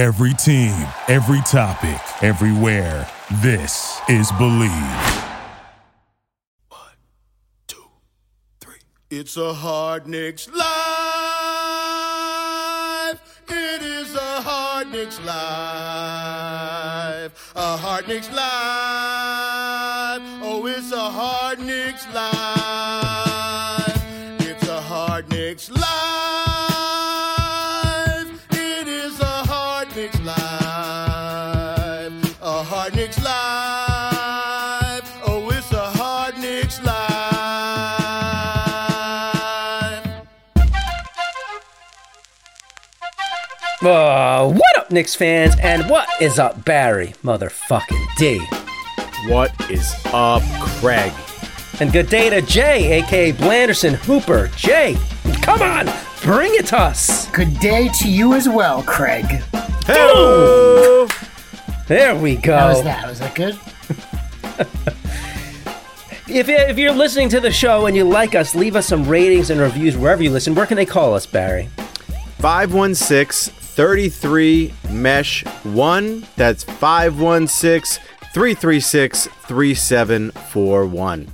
Every team, every topic, everywhere. This is Bleav. One, two, three. It's a hard Knicks live. It is a hard Knicks live. A hard Knicks live. Oh, it's a hard Knicks live. Uh, what up, Knicks fans? And what is up, Barry? Motherfucking D. What is up, Craig? And good day to Jay, aka Blanderson Hooper. Jay, come on, bring it to us. Good day to you as well, Craig. Hello. There we go. How was that? Was that good? If, if you're listening to the show and you like us, leave us some ratings and reviews wherever you listen. Where can they call us, Barry? 516 33 Mesh 1. That's 516 336 3741.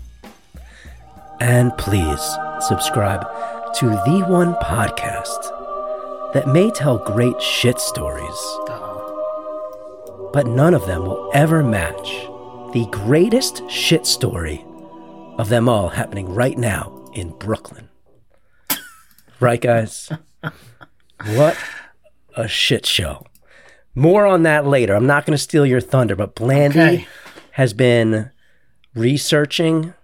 And please subscribe to the one podcast that may tell great shit stories, but none of them will ever match the greatest shit story of them all happening right now in Brooklyn. Right, guys? what a shit show. More on that later. I'm not going to steal your thunder, but Blandy Okay. has been researching,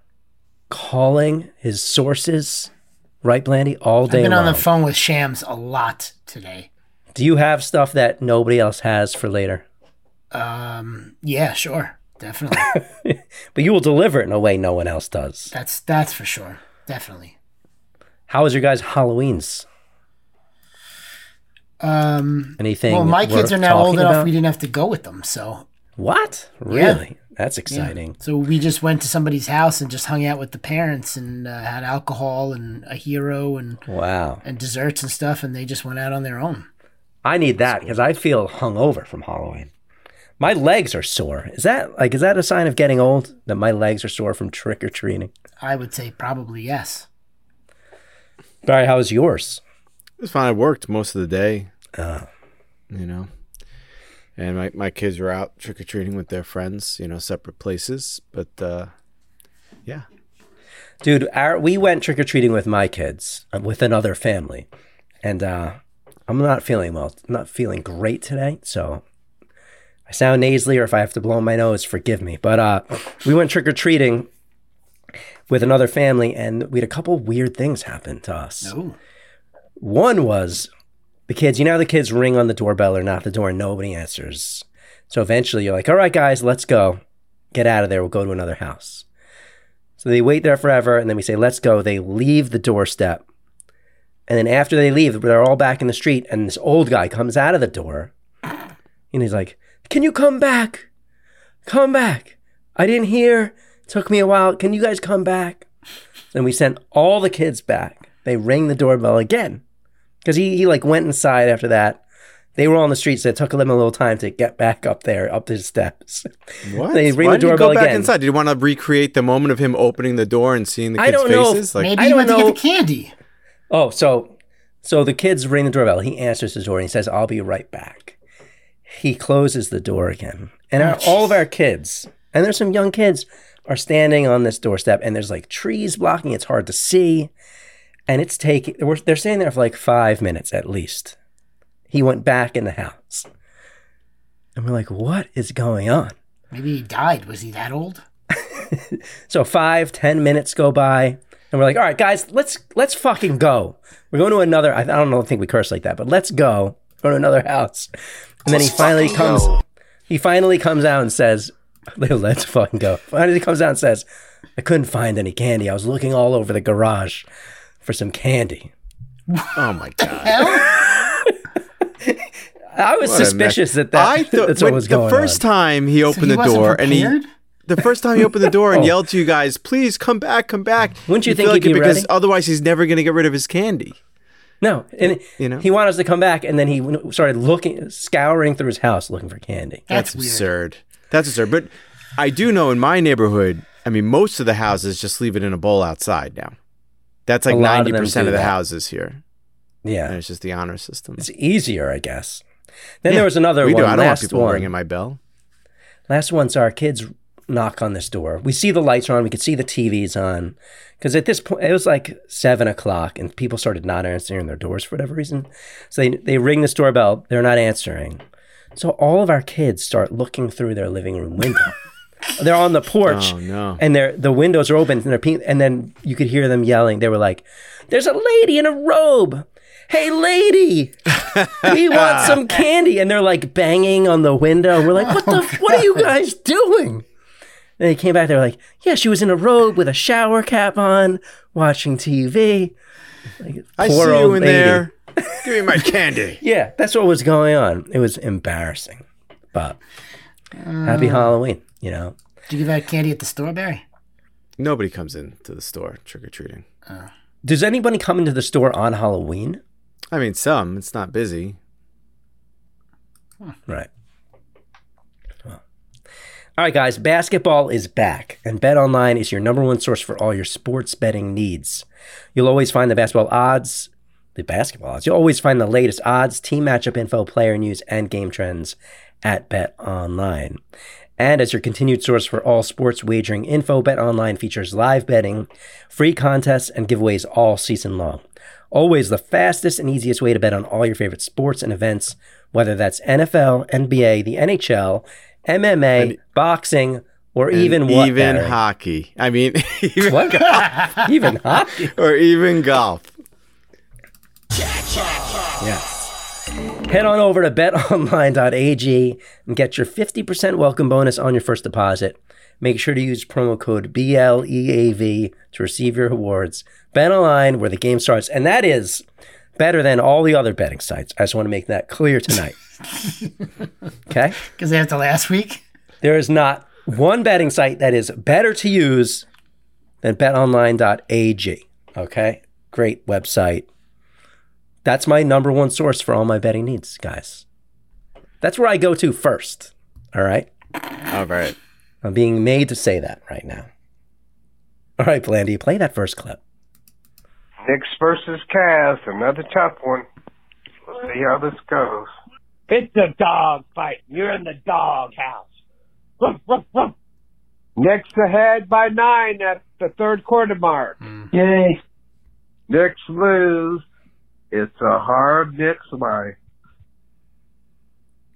calling his sources, right, Blandy, all day I've been on the phone with Shams a lot today. Do you have stuff that nobody else has for later? Um, yeah, sure, definitely. But you will deliver it in a way no one else does. that's that's for sure, definitely. How was your guys' Halloweens? Um, Anything? well, my kids are now old enough. about? We didn't have to go with them, so What? Really? That's exciting. so we just went to somebody's house and just hung out with the parents and uh, had alcohol and a hero and Wow. and desserts and stuff, and they just went out on their own. I need that because I feel hungover from Halloween. My legs are sore. Is that like is that a sign of getting old that my legs are sore from trick or treating? I would say probably yes. Barry, how was yours? It was fine. I worked most of the day, Uh, you know. And my, my kids were out trick or treating with their friends, you know, separate places. But uh, yeah. dude, our, we went trick or treating with my kids uh, with another family, and uh, I'm not feeling well. Not feeling great today, so I sound nasally, or if I have to blow my nose, forgive me. But uh, we went trick or treating with another family, and we had a couple weird things happen to us. Oh, One was the kids, you know, the kids ring on the doorbell or knock the door and nobody answers. So eventually you're like, all right, guys, let's go. Get out of there. We'll go to another house. So they wait there forever and then we say, let's go. They leave the doorstep. And then after they leave, they're all back in the street and this old guy comes out of the door and he's like, can you come back? Come back. I didn't hear. Took me a while. Can you guys come back? Then we sent all the kids back. They ring the doorbell again because he, he like went inside after that. They were on the street, so it took them a little time to get back up there, up the steps. What? They ring Why the did you doorbell go back again. inside? Did you want to recreate the moment of him opening the door and seeing the I kids' don't know if- faces? like, maybe I you don't went to know- get the candy. Oh, so so the kids ring the doorbell. He answers the door and he says, "I'll be right back." He closes the door again, and our, all of our kids, and there's some young kids, are standing on this doorstep, and there's like trees blocking. It's hard to see, and it's taking. We're, they're standing there for like five minutes at least. He went back in the house, and we're like, "What is going on?" Maybe he died. Was he that old? So five, ten minutes go by, and we're like, "All right, guys, let's let's fucking go. We're going to another. I, I don't know, think we curse like that, but let's go. Go to another house." And then he finally comes. He finally comes out and says, "Let's fucking go." Finally, he comes out and says, "I couldn't find any candy. I was looking all over the garage for some candy." oh my God. I was What suspicious mess. that that I thought that's what was going the first on. time he so opened he the wasn't door and he the first time he opened the door and Oh. yelled to you guys, "Please come back, come back." Wouldn't you feel think like he'd it be because ready? otherwise he's never going to get rid of his candy. No, and You know? he wanted us to come back, and then he started looking, scouring through his house looking for candy. That's, That's absurd. That's absurd. But I do know in my neighborhood, I mean, most of the houses just leave it in a bowl outside now. That's like A lot of them ninety percent of the that. houses here, and Yeah, it's just the honor system. it's easier, I guess. Then Yeah, there was another we one. do. I don't want people one. ringing my bell. Last one, so our kids knock on this door. We see the lights are on. We could see the TVs on. Because at this point, it was like seven o'clock, and people started not answering their doors for whatever reason. So they they ring this doorbell. They're not answering. So all of our kids start looking through their living room window. they're on the porch, Oh no! and they're the windows are open, and they're pe- and then you could hear them yelling. They were like, "There's a lady in a robe." Hey, lady, we want some candy. And they're like banging on the window. We're like, what the, what are you guys doing? And they came back. They were like, yeah, she was in a robe with a shower cap on, watching TV. Like, I poor see you in lady. there. Give me my candy. Yeah, that's what was going on. It was embarrassing. But happy uh, Halloween, you know? Did you give out candy at the store, Barry? Nobody comes into the store trick or treating. Uh. Does anybody come into the store on Halloween? I mean, some. It's not busy. Right. Well. All right, guys, basketball is back, and Bet Online is your number one source for all your sports betting needs. You'll always find the basketball odds, the basketball odds. You'll always find the latest odds, team matchup info, player news, and game trends at Bet Online. And as your continued source for all sports wagering info, Bet Online features live betting, free contests, and giveaways all season long. Always the fastest and easiest way to bet on all your favorite sports and events, whether that's NFL, NBA, the NHL, MMA, boxing, or even what? even hockey. I mean, even What? even hockey? or even golf. Yes. Head on over to betonline.ag and get your 50% welcome bonus on your first deposit. Make sure to use promo code BLEAV to receive your rewards. Bet online where the game starts, and that is better than all the other betting sites. I just want to make that clear tonight. okay? Because after last week, There is not one betting site that is better to use than betonline.ag. Okay? Great website. That's my number one source for all my betting needs, guys. That's where I go to first. All right? All right. I'm being made to say that right now. All right, Blandy, play that first clip. Knicks versus Cavs, another tough one. We'll see how this goes. It's a dog fight. You're in the dog house. Ruff, ruff, ruff. Knicks ahead by nine at the third quarter mark. Yay. Knicks lose. It's a hard Knicks way.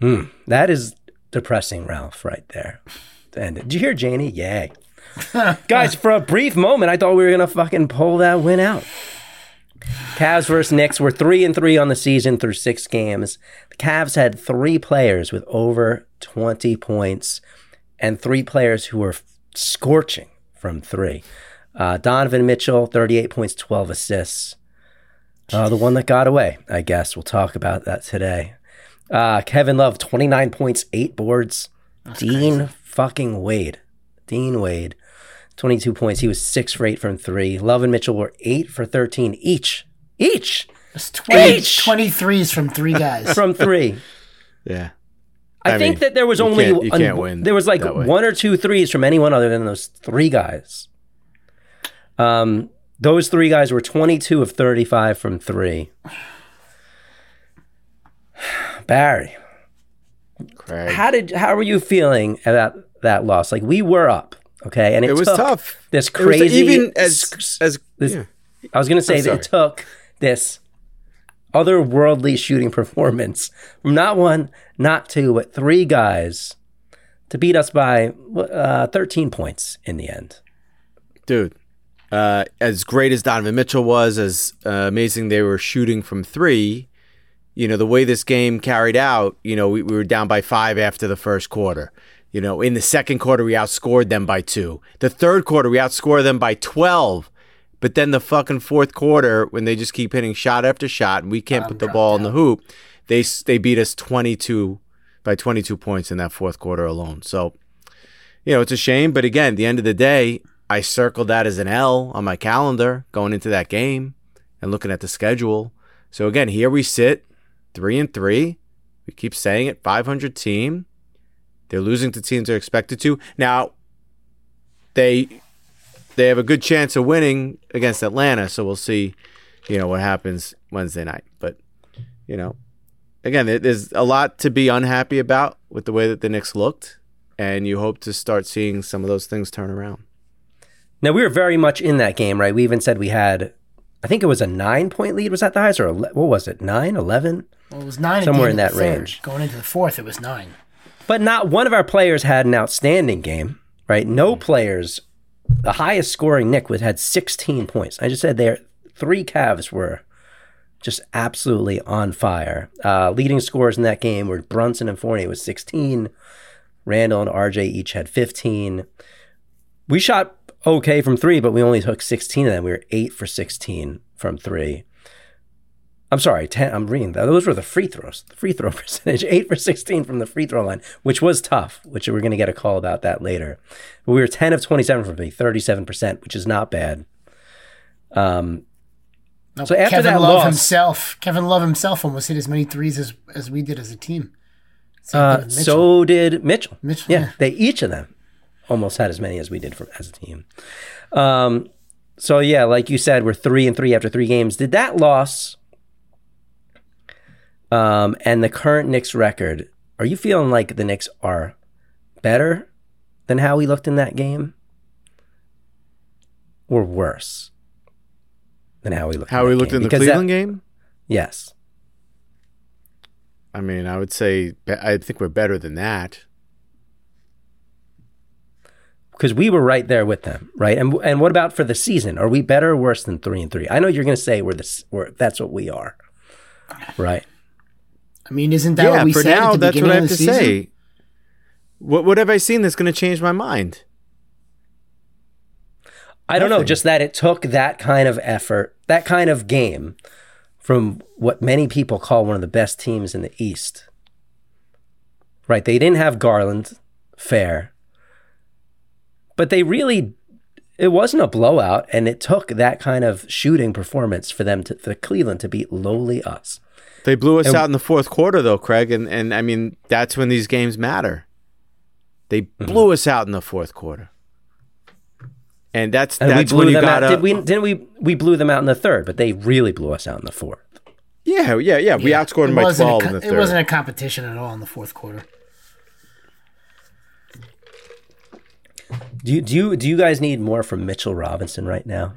Hmm, that is depressing, Ralph, right there. And did you hear Janie? Yay. Guys, for a brief moment, I thought we were gonna fucking pull that win out. Cavs versus Knicks were three and three on the season through six games. The Cavs had three players with over 20 points and three players who were scorching from three. Uh, Donovan Mitchell, 38 points, 12 assists. Uh, the one that got away, I guess. We'll talk about that today. Uh, Kevin Love, 29 points, eight boards. Dean fucking Wade. Dean Wade, 22 points. He was six for eight from three. Love and Mitchell were eight for 13 each. Each it's 20, Each. 23s from three guys. from three. Yeah. I, I think mean, that there was you only can't- you un- can't win there was like one or two threes from anyone other than those three guys. Um, those three guys were 22 of 35 from three. Barry, Craig. how did how were you feeling about that loss? Like we were up, okay, and it, it was took tough. This crazy, even as as this- yeah. I was gonna say I'm that it took this otherworldly shooting performance from not one, not two, but three guys to beat us by uh, 13 points in the end. dude. Uh, as great as Donovan Mitchell was, as uh, amazing they were shooting from three, you know, the way this game carried out, you know, we, we were down by five after the first quarter. You know, in the second quarter, we outscored them by two. The third quarter, we outscored them by 12. But then the fucking fourth quarter, when they just keep hitting shot after shot and we can't put the ball in the hoop, they they beat us 22 by 22 points in that fourth quarter alone. So, you know, it's a shame. But again, at the end of the day, I circled that as an L on my calendar going into that game and looking at the schedule. So again, here we sit, three and three. We keep saying it, 500 team. They're losing to teams they're expected to. Now, they they have a good chance of winning against Atlanta, so we'll see, you know, what happens Wednesday night. But you know, again, there's a lot to be unhappy about with the way that the Knicks looked, and you hope to start seeing some of those things turn around. Now we were very much in that game, right? We even said we had, I think it was a nine point lead. Was that the highest or ele- what was it? Nine, eleven? Well, it was nine. Somewhere in that third. range. Going into the fourth, it was nine. But not one of our players had an outstanding game, right? No players. The highest scoring Knick was had 16 points. I just said there three Cavs were just absolutely on fire. Uh, leading scorers in that game were Brunson and Fournier with 16. Randle and RJ each had 15. We shot okay from three, but we only took 16 of them. We were eight for 16 from three. I'm sorry, 10, I'm reading that. Those were the free throws. The free throw percentage, 8 for 16 from the free throw line, which was tough, which we're going to get a call about that later. But we were 10 of 27 from three, 37%, which is not bad. Um, No, So after Kevin that Love loss- himself, Kevin Love himself almost hit as many threes as, as we did as a team. Uh, so did Mitchell. Mitchell, yeah, yeah. they each of them almost had as many as we did for, as a team. Um, so yeah, like you said, we're three and three after three games. Did that loss um, and the current Knicks record? Are you feeling like the Knicks are better than how we looked in that game, or worse than how we looked? How in we looked game? in the Because that- Cleveland game? Yes. I mean, I would say I think we're better than that. Because we were right there with them, right? And and what about for the season? Are we better or worse than three and three? I know you're going to say we're this, we're that's what we are, right? I mean, isn't that yeah, what we for said now, at the that's beginning what I of have the to season? say. What what have I seen that's going to change my mind? I don't know, just that it took that kind of effort, that kind of game, from what many people call one of the best teams in the East. Right? They didn't have Garland, fair, but they really. It wasn't a blowout, and it took that kind of shooting performance for them to for Cleveland to beat lowly us. They blew us And- out in the fourth quarter, though, Craig, and and I mean that's when these games matter. They Mm-hmm. blew us out in the fourth quarter, and that's And that's we when blew you them got out. Did we? Didn't we? We blew them out in the third, but they really blew us out in the fourth. Yeah, yeah, yeah. We outscored them by wasn't a twelve in the third. It wasn't a competition at all in the fourth quarter. Do you do you do you guys need more from Mitchell Robinson right now?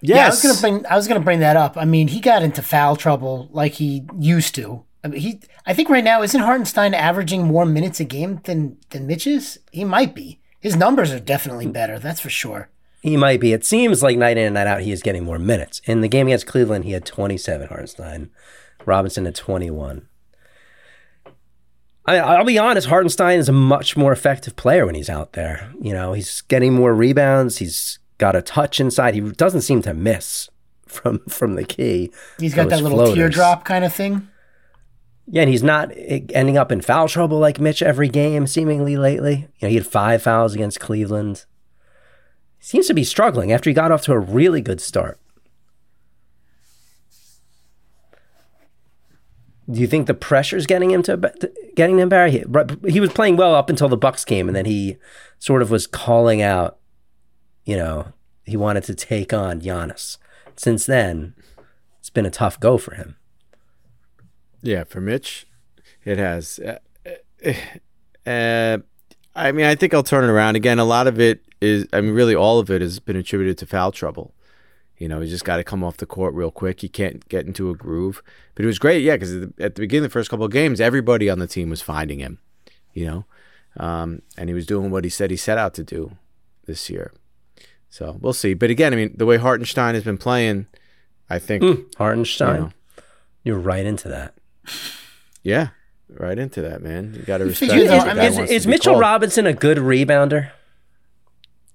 Yeah, I was Yes. gonna bring. I was gonna bring that up. I mean, he got into foul trouble like he used to. I mean, he. I think right now isn't Hartenstein averaging more minutes a game than than Mitch is? He might be. His numbers are definitely better. That's for sure. He might be. It seems like night in and night out he is getting more minutes. In the game against Cleveland, he had 27. Hartenstein, Robinson had 21. I, I'll be honest. Hartenstein is a much more effective player when he's out there. You know, he's getting more rebounds. He's got a touch inside. He doesn't seem to miss from from the key. He's got that little floaters. teardrop kind of thing. Yeah, and he's not eh, ending up in foul trouble like Mitch every game, seemingly lately. You know, he had five fouls against Cleveland. Seems to be struggling after he got off to a really good start. Do you think the pressure's getting him to getting him Barry? He, he was playing well up until the Bucks game, and then he sort of was calling out. You know, he wanted to take on Giannis. Since then, it's been a tough go for him. Yeah, for Mitch, it has. Uh, uh, I mean, I think I'll turn it around again. A lot of it is, I mean, really, all of it has been attributed to foul trouble. You know, he just got to come off the court real quick. He can't get into a groove. But it was great, yeah, because at the beginning of the first couple of games, everybody on the team was finding him. You know, um, and he was doing what he said he set out to do this year. So we'll see. But again, I mean, the way Hartenstein has been playing, I think, Hartenstein, you know, you're right into that. Yeah, right into that, man. You got to respect. figure, though, I mean, Is, is Mitchell called. Robinson a good rebounder?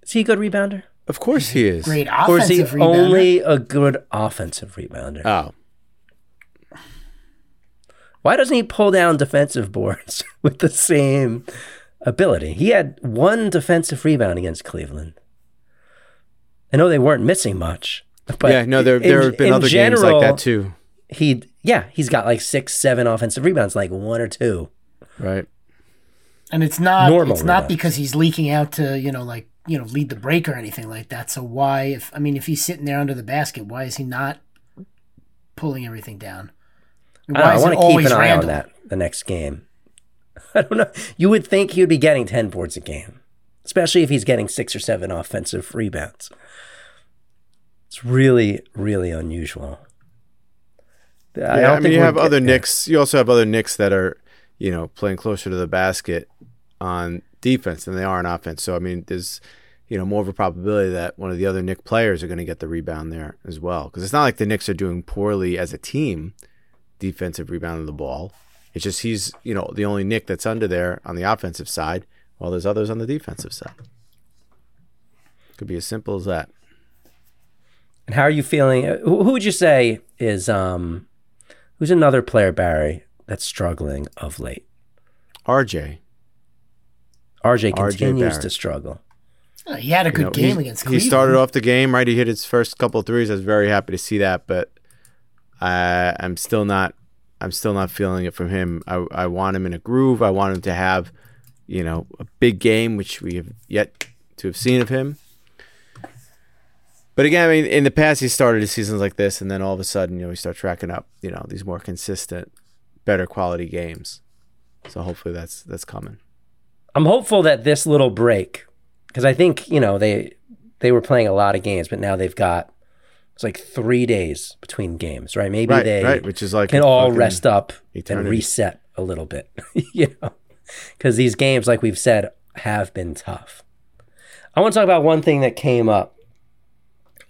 Is he a good rebounder? Of course he is. Great Or is he offensive rebounder. only a good offensive rebounder? Oh, Why doesn't he pull down defensive boards with the same ability? He had one defensive rebound against Cleveland. I know they weren't missing much, but yeah. No, there in- there have been in other games like that too. He yeah, he's got like six, seven offensive rebounds, like one or two. Right. And it's not Normal it's not rebounds. because he's leaking out to, you know, like, you know, lead the break or anything like that. So why if I mean if he's sitting there under the basket, why is he not pulling everything down? And I, know, I want to keep an eye Randle? on that the next game. I don't know. You would think he would be getting 10 boards a game, especially if he's getting six or seven offensive rebounds. It's really, really unusual. I Yeah, don't I, think mean, you have other getting- Knicks. You also have other Knicks that are, you know, playing closer to the basket on defense than they are on offense. So I mean, there's, you know, more of a probability that one of the other Knick players are going to get the rebound there as well. Because it's not like the Knicks are doing poorly as a team, defensive rebound of the ball. It's just he's, you know, the only Knick that's under there on the offensive side, while there's others on the defensive side. Could be as simple as that. And how are you feeling? who would you say is um, who's another player Barry that's struggling of late? RJ. RJ RJ continues Barrett. to struggle. Uh, He had a good You know, game he- against Cleveland. He started off the game right. He hit his first couple of threes. I was very happy to see that, but I, I'm still not. I'm still not feeling it from him. I, I want him in a groove. I want him to have, you know, a big game, which we have yet to have seen of him. But again, I mean, in the past, he started his seasons like this, and then all of a sudden, you know, he starts tracking up, you know, these more consistent, better quality games. So hopefully, that's that's coming. I'm hopeful that this little break, because I think you know they they were playing a lot of games, but now they've got it's like three days between games, right? Maybe Right, they right, which is like can all rest up eternity. and reset a little bit, you know, because these games, like we've said, have been tough. I want to talk about one thing that came up.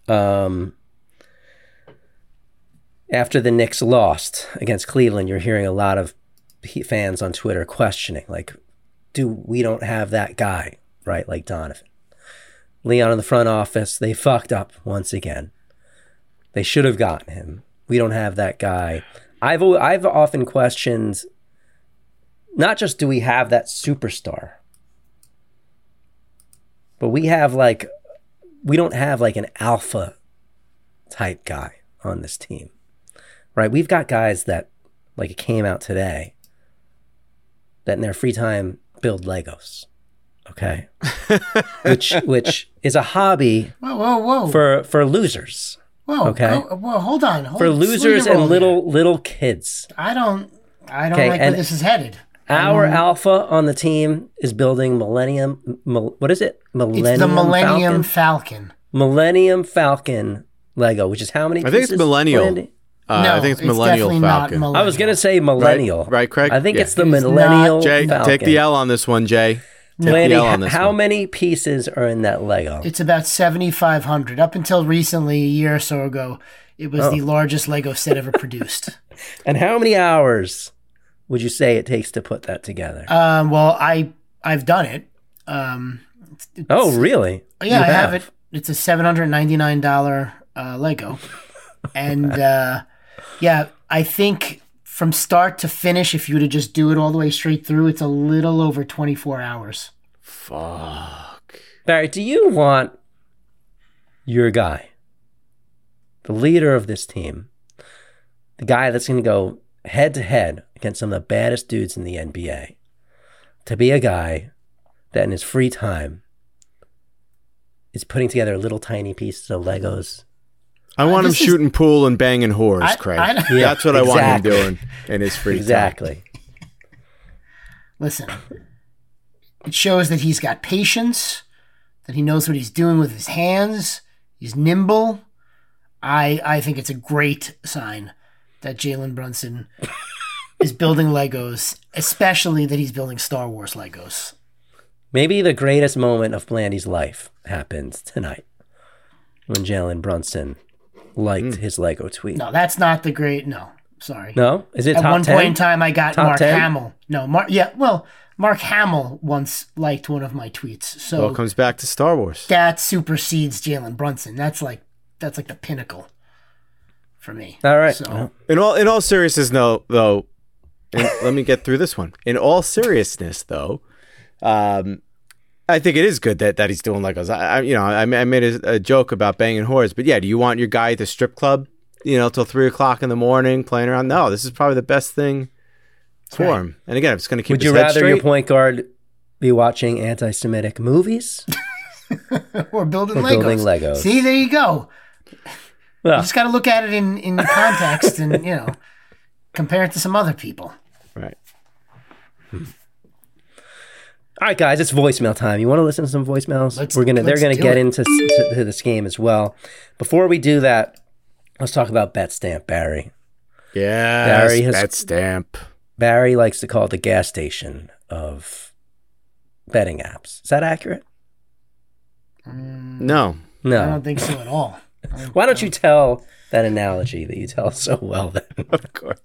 Um, after the Knicks lost against Cleveland, you're hearing a lot of fans on Twitter questioning, like, do we don't have that guy, right? Like Donovan. Leon in the front office, they fucked up once again. They should have gotten him. We don't have that guy. I've I've often questioned not just do we have that superstar, but we have like we don't have like an alpha type guy on this team. Right? We've got guys that like it came out today that in their free time build Legos. Okay? which which is a hobby Whoa, whoa, whoa. for for losers. whoa, okay. oh, whoa, hold on. Hold, For losers and there. little little kids. I don't I don't Okay, like where this is headed. Our alpha on the team is building Millennium. Mil, what is it? Millennium. It's the Millennium Falcon? Falcon. Millennium Falcon Lego, which is how many? I think it's pieces, millennial. Randy? Uh, no, I think it's Millennial definitely Falcon. Not I was gonna say millennial. right, Craig? I think Yeah. it's the It is not- millennial. Jay, Falcon. take the L on this one, Jay. Take Randy, the L on this how one. many pieces are in that Lego? It's about 7,500. Up until recently, a year or so ago, it was Oh. the largest Lego set ever produced. And how many hours would you say it takes to put that together? um, well, I I've done it. Um, oh, really? yeah, You I have it. It's a seven hundred ninety nine dollar uh, Lego, and uh, yeah, I think from start to finish, if you were to just do it all the way straight through, it's a little over twenty four hours. Fuck. Barry, do you want your guy, the leader of this team, the guy that's going to go head to head against some of the baddest dudes in the NBA, to be a guy that in his free time is putting together little tiny pieces of Legos? I want uh, him this is- shooting pool and banging whores, I- Craig. I- Yeah, That's what I want him doing in his free time. Exactly. Listen, it shows that he's got patience, that he knows what he's doing with his hands. He's nimble. I I think it's a great sign that Jalen Brunson is building Legos, especially that he's building Star Wars Legos. Maybe the greatest moment of Blandy's life happened tonight when Jalen Brunson liked his Lego tweet. No, that's not the great. No, sorry. No? Is it At top one 10? point in time, I got Top Mark 10? Hamill. No, Mark. Yeah, well, Mark Hamill once liked one of my tweets, so Well, it comes back to Star Wars. that supersedes Jalen Brunson. That's like that's like the pinnacle for me. All right. So Well, In all in all seriousness, no, though, and let me get through this one. In all seriousness, though, um, I think it is good that, that he's doing Legos. I, I you know, I, I made a, a joke about banging whores, but yeah, do you want your guy at the strip club you know, till three o'clock in the morning playing around. No, this is probably the best thing for right. him. And again, if it's going to keep Would his you head rather straight, your point guard be watching anti-Semitic movies? or building Or Legos. building Legos. See, there you go. Well, You just got to look at it in in context and you know compare it to some other people. right? All right, guys, it's voicemail time. You want to listen to some voicemails? Let's- We're gonna. They're gonna get it. into to, to this game as well. Before we do that, let's talk about Bet Stamp Barry. Yeah, Barry has- bet stamp. Barry likes to call it the gas station of betting apps. Is that accurate? No, no, I don't think so at all. Why don't you tell that analogy that you tell so well? Then of course.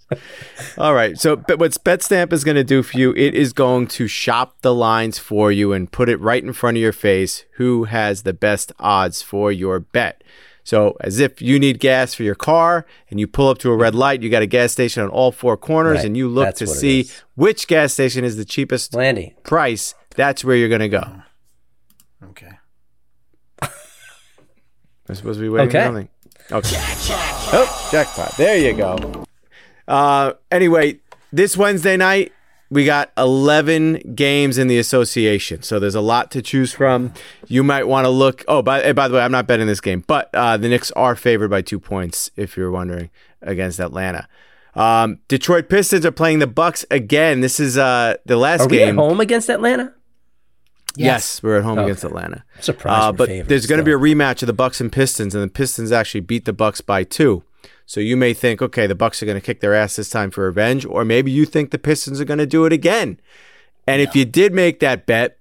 All right. So, but what BetStamp is going to do for you, it is going to shop the lines for you and put it right in front of your face. Who has the best odds for your bet? So, as if you need gas for your car and you pull up to a red light, you got a gas station on all four corners, Right. and you look That's to see which gas station is the cheapest Landy, price. That's where you're going to go. Okay. I'm supposed to be waiting Okay. Okay. Oh, jackpot. There you go. Uh, anyway, this Wednesday night, we got 11 games in the association. So there's a lot to choose from. You might want to look. Oh, by, eh, by the way, I'm not betting this game, but uh, the Knicks are favored by two points, if you're wondering, against Atlanta. Um, Detroit Pistons are playing the Bucks again. This is uh, the last are we game. at home against Atlanta? Yes, we're at home Okay. against Atlanta. I'm surprised. Uh, but favored there's going to be a rematch of the Bucks and Pistons, and the Pistons actually beat the Bucks by two. So you may think, okay, the Bucks are going to kick their ass this time for revenge, or maybe you think the Pistons are going to do it again. And if you did make that bet,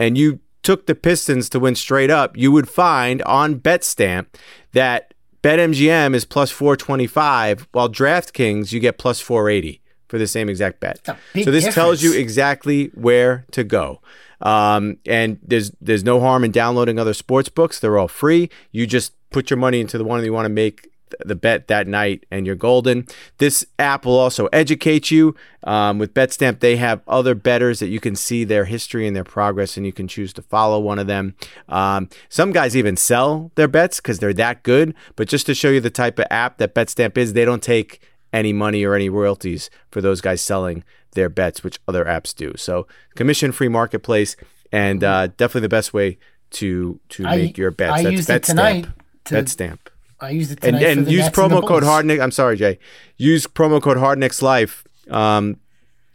and you took the Pistons to win straight up, you would find on BetStamp that BetMGM is plus 425, while DraftKings you get plus 480 for the same exact bet. So this tells you exactly where to go. Um, and there's there's no harm in downloading other sports books. They're all free. You just put your money into the one that you want to make the bet that night and you're golden. This app will also educate you. Um, with BetStamp, they have other betters that you can see their history and their progress, and you can choose to follow one of them. Um, some guys even sell their bets because they're that good. But just to show you the type of app that BetStamp is, they don't take any money or any royalties for those guys selling their bets, which other apps do. So commission free marketplace and uh, definitely the best way to to I- make your bets. I That's used it BetStamp. tonight to- BetStamp. I used it And tonight for and the use Nets and the promo code Bulls. Hardnick. I'm sorry, Jay. Use promo code Hardnick's Life. Um,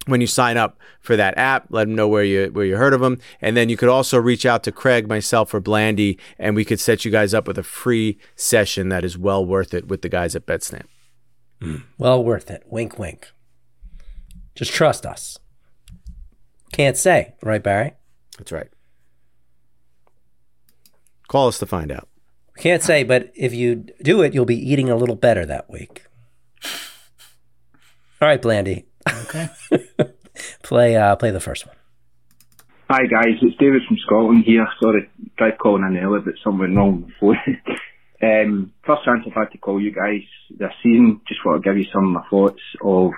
when you sign up for that app, let them know where you where you heard of them, and then you could also reach out to Craig, myself, or Blandy, and we could set you guys up with a free session that is well worth it with the guys at BetStamp. Well worth it. Wink, wink. Just trust us. Can't say, right, Barry? That's right. Call us to find out. Can't say, but if you do it, you'll be eating a little better that week. All right, Blandy. Okay. Play uh play the first one. Hi guys, it's David from Scotland here. Sorry, tried calling in earlier, but something wrong with the phone. um, first chance I've had to call you guys this season. Just want to give you some of my thoughts of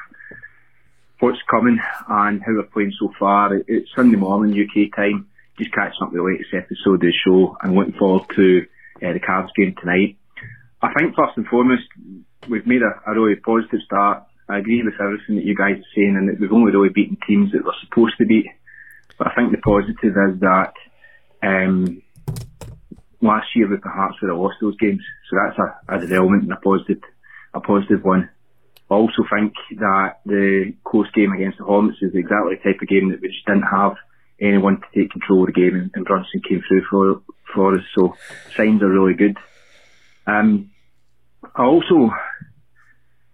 what's coming and how we're playing so far. It's Sunday morning UK time. Just catching up with the latest episode of the show and looking forward to uh, the Cavs game tonight. I think first and foremost, we've made a, a really positive start. I agree with everything that you guys are saying and that we've only really beaten teams that we're supposed to beat. But I think the positive is that um, last year we perhaps would have lost those games. So that's a, a development and a positive, a positive one. I also think that the close game against the Hornets is exactly the type of game that we just didn't have anyone to take control of the game and, and Brunson came through for, for us. So signs are really good. Um, I also,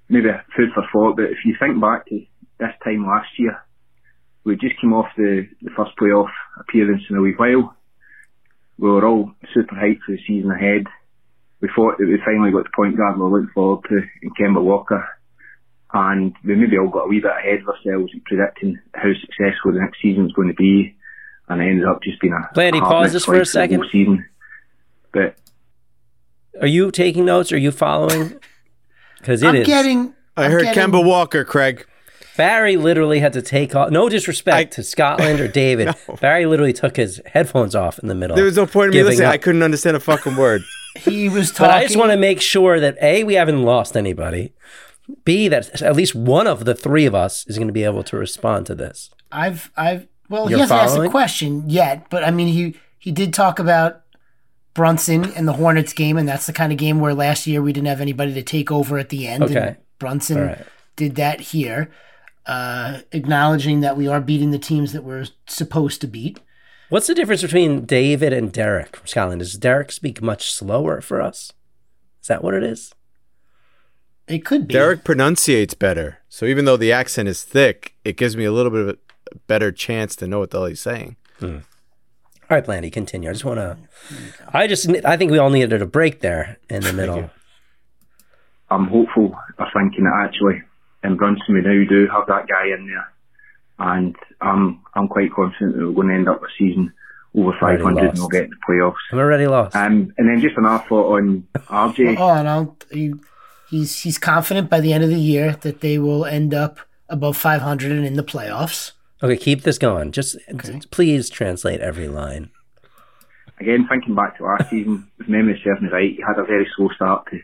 maybe a food for thought, but if you think back to this time last year, we just came off the, the first playoff appearance in a wee while. We were all super hyped for the season ahead. We thought that we finally got the point guard we were looking forward to in Kemba Walker. And we maybe all got a wee bit ahead of ourselves in predicting how successful the next season was going to be. And it ended up just being a Blandy, a hard pause this for a second. Season. But Are you taking notes? Are you following? Because it I'm is. getting. I I'm heard getting- Kemba Walker, Craig. Barry literally had to take off. No disrespect to Scotland or David. Barry literally took his headphones off in the middle. There was no point in me listening. up. I couldn't understand a fucking word. he was But talking. I just want to make sure that A, we haven't lost anybody. B, that at least one of the three of us is going to be able to respond to this. I've I've well, You're he hasn't asked a question yet, but I mean he he did talk about Brunson and the Hornets game, and that's the kind of game where last year we didn't have anybody to take over at the end. Okay. And Brunson right. did that here, uh, acknowledging that we are beating the teams that we're supposed to beat. What's the difference between David and Derek from Scotland? Does Derek speak much slower for us? Is that what it is? It could be. Derek pronunciates better. So even though the accent is thick, it gives me a little bit of a better chance to know what the hell he's saying. All right, Blandy, continue. I just want to. I just. I think we all needed a break there in the middle. I'm hopeful of thinking that actually in Brunson we now do have that guy in there, and I'm I'm quite confident that we're going to end up a season over 500 and we'll get the playoffs. I'm already lost. Um, and then just another thought on RJ. Oh, and I'll, he, he's he's confident by the end of the year that they will end up above 500 and in the playoffs. Okay, keep this going. Just please translate every line. Again, thinking back to last season, if memory serves me right, he had a very slow start to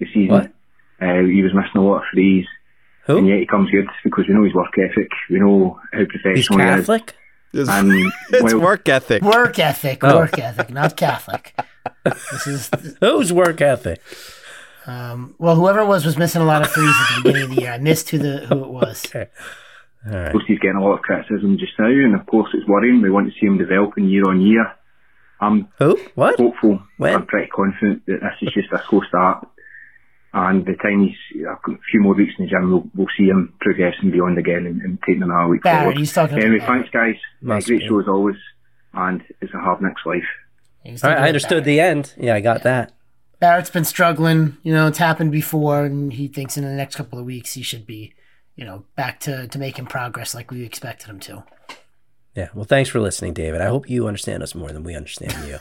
the season. What? Uh, he was missing a lot of threes, and yet he comes good because we know his work ethic, we know how He's professional he is. Catholic. It's, And it's well, work ethic. Work ethic, Oh. work ethic, not Catholic. This is Who's work ethic? Um, well, whoever it was was missing a lot of threes at the beginning of the year. I missed who the who it was. Okay. All right. Of course, he's getting a lot of criticism just now, and of course, it's worrying. We want to see him developing year on year. I'm Who? What? hopeful. When? I'm pretty confident that this is just a slow start. And the time he's a few more weeks in the gym, we'll, we'll see him progressing beyond again and, and taking another week Barrett, forward. he's talking Anyway, Barrett. thanks, guys. Must Great be. show as always, and it's a hard Knicks life. All right, I understood Barrett. the end. Yeah, I got that. Barrett's been struggling. You know, it's happened before, and he thinks in the next couple of weeks he should be, you know, back to to making progress like we expected him to. Yeah. Well, thanks for listening, David. I hope you understand us more than we understand you.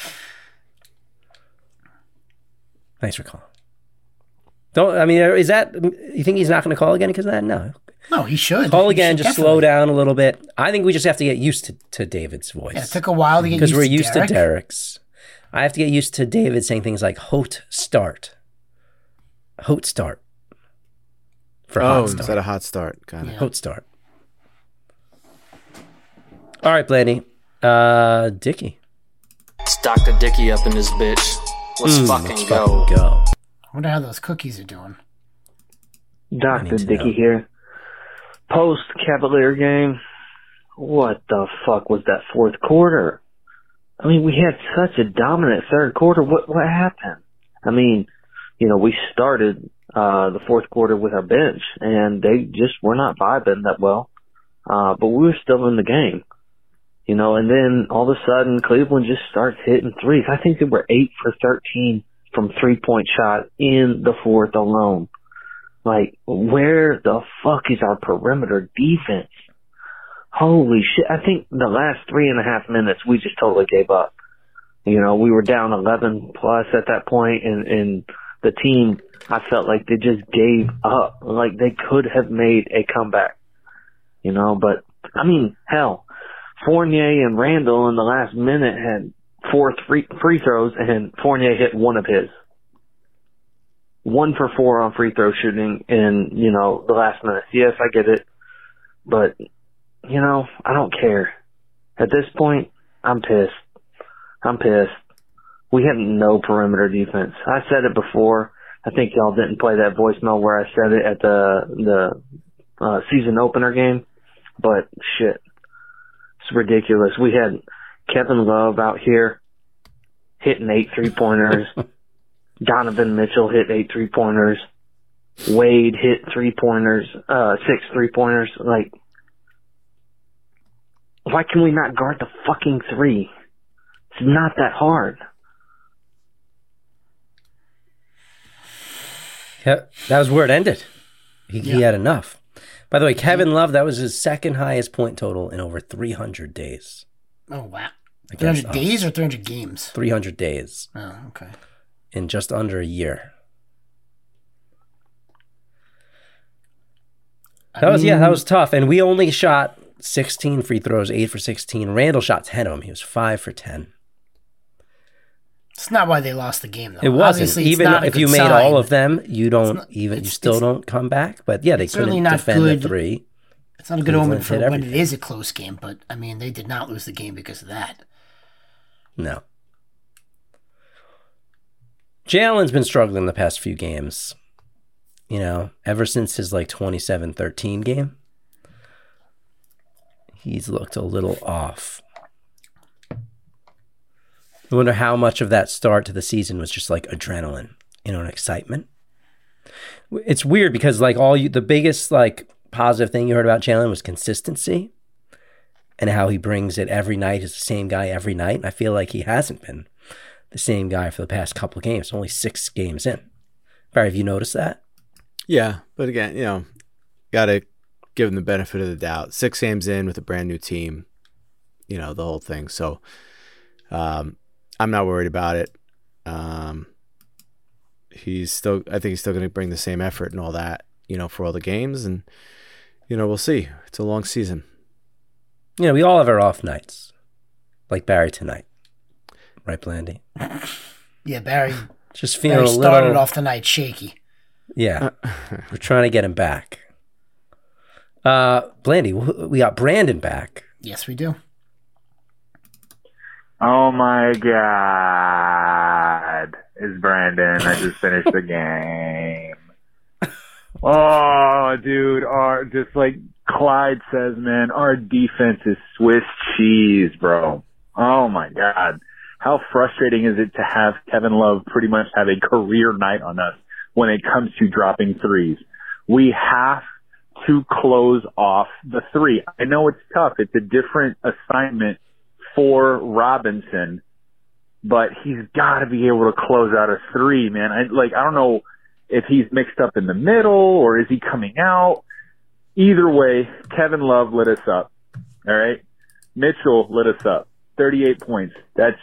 thanks for calling. Don't. I mean, is that you think he's not going to call again because of that? No. No, he should Call again. should Just slow down a little bit. I think we just have to get used to, to David's voice. Yeah, it took a while to get used to because we're used Derek. to Derek's. I have to get used to David saying things like "hot start," "hot start" for Oh, hot instead start, of hot start. Got it. Yeah. hot start. All right, Blaney, uh, Dicky, It's Dr. Dicky up in this bitch. Let's Mm, fucking let's go. fucking go. I wonder how those cookies are doing. Dr. to Dicky know. here. Post Cavalier game. What the fuck was that fourth quarter? I mean, we had such a dominant third quarter. What what happened? I mean, you know, we started uh the fourth quarter with our bench and they just were not vibing that well. Uh but we were still in the game. You know, and then all of a sudden Cleveland just starts hitting threes. I think they were eight for thirteen from three point shot in the fourth alone. Like, where the fuck is our perimeter defense? Holy shit. I think the last three and a half minutes, we just totally gave up. You know, we were down 11 plus at that point and, and the team, I felt like they just gave up. Like they could have made a comeback. You know, but I mean, hell, Fournier and Randle in the last minute had four free, free throws and Fournier hit one of his one for four on free throw shooting in, you know, the last minute. Yes, I get it. But, you know, I don't care. At this point, I'm pissed. I'm pissed. We have no perimeter defense. I said it before. I think y'all didn't play that voicemail where I said it at the, the, uh, season opener game. But shit. It's ridiculous. We had Kevin Love out here hitting eight three pointers. Donovan Mitchell hit eight three pointers. Wade hit three pointers, uh, six three pointers. Like, why can we not guard the fucking three? It's not that hard. Yeah, that was where it ended. He, he had enough. By the way, Kevin Love, that was his second highest point total in over 300 days. Oh wow, 300 uh, days or 300 games? 300 days Oh, okay. in just under a year. That was yeah, that was tough. And we only shot 16 free throws, eight for 16. Randle shot 10 of them. He was five for 10. It's not why they lost the game, though. It wasn't. Obviously, Even if you made sign. all of them, you don't not- even you still don't come back. But yeah, they certainly couldn't not defend good. the three. It's not a good omen for when it is a close game, but I mean, they did not lose the game because of that. No. Jalen's been struggling the past few games. You know, ever since his like 27-13 game. He's looked a little off. I wonder how much of that start to the season was just like adrenaline, you know, and excitement. It's weird because like all you, the biggest like positive thing you heard about Jalen was consistency and how he brings it every night. He's the same guy every night. And I feel like he hasn't been the same guy for the past couple of games. Only six games in. Barry, have you noticed that? Yeah, but again, you know, got to give him the benefit of the doubt. Six games in with a brand new team, you know, the whole thing. So, um, I'm not worried about it. Um, he's still, I think he's still going to bring the same effort and all that, you know, for all the games, and you know, we'll see. It's a long season. You know, we all have our off nights, like Barry tonight, right, Blandy? Yeah, Barry. Just feeling Barry a started little. off the night shaky. Yeah, we're trying to get him back. Uh, Blandy, we got Brandon back. Yes, we do. Oh my god. It's Brandon. I just finished the game. Oh, dude, our just like Clyde says, man, our defense is Swiss cheese, bro. Oh my god. How frustrating is it to have Kevin Love pretty much have a career night on us when it comes to dropping threes? We have to close off the three. I know it's tough. It's a different assignment for Robinson, but he's got to be able to close out a three, man. I like I don't know if he's mixed up in the middle or is he coming out. Either way, Kevin Love lit us up. All right, Mitchell lit us up. Thirty-eight points. That's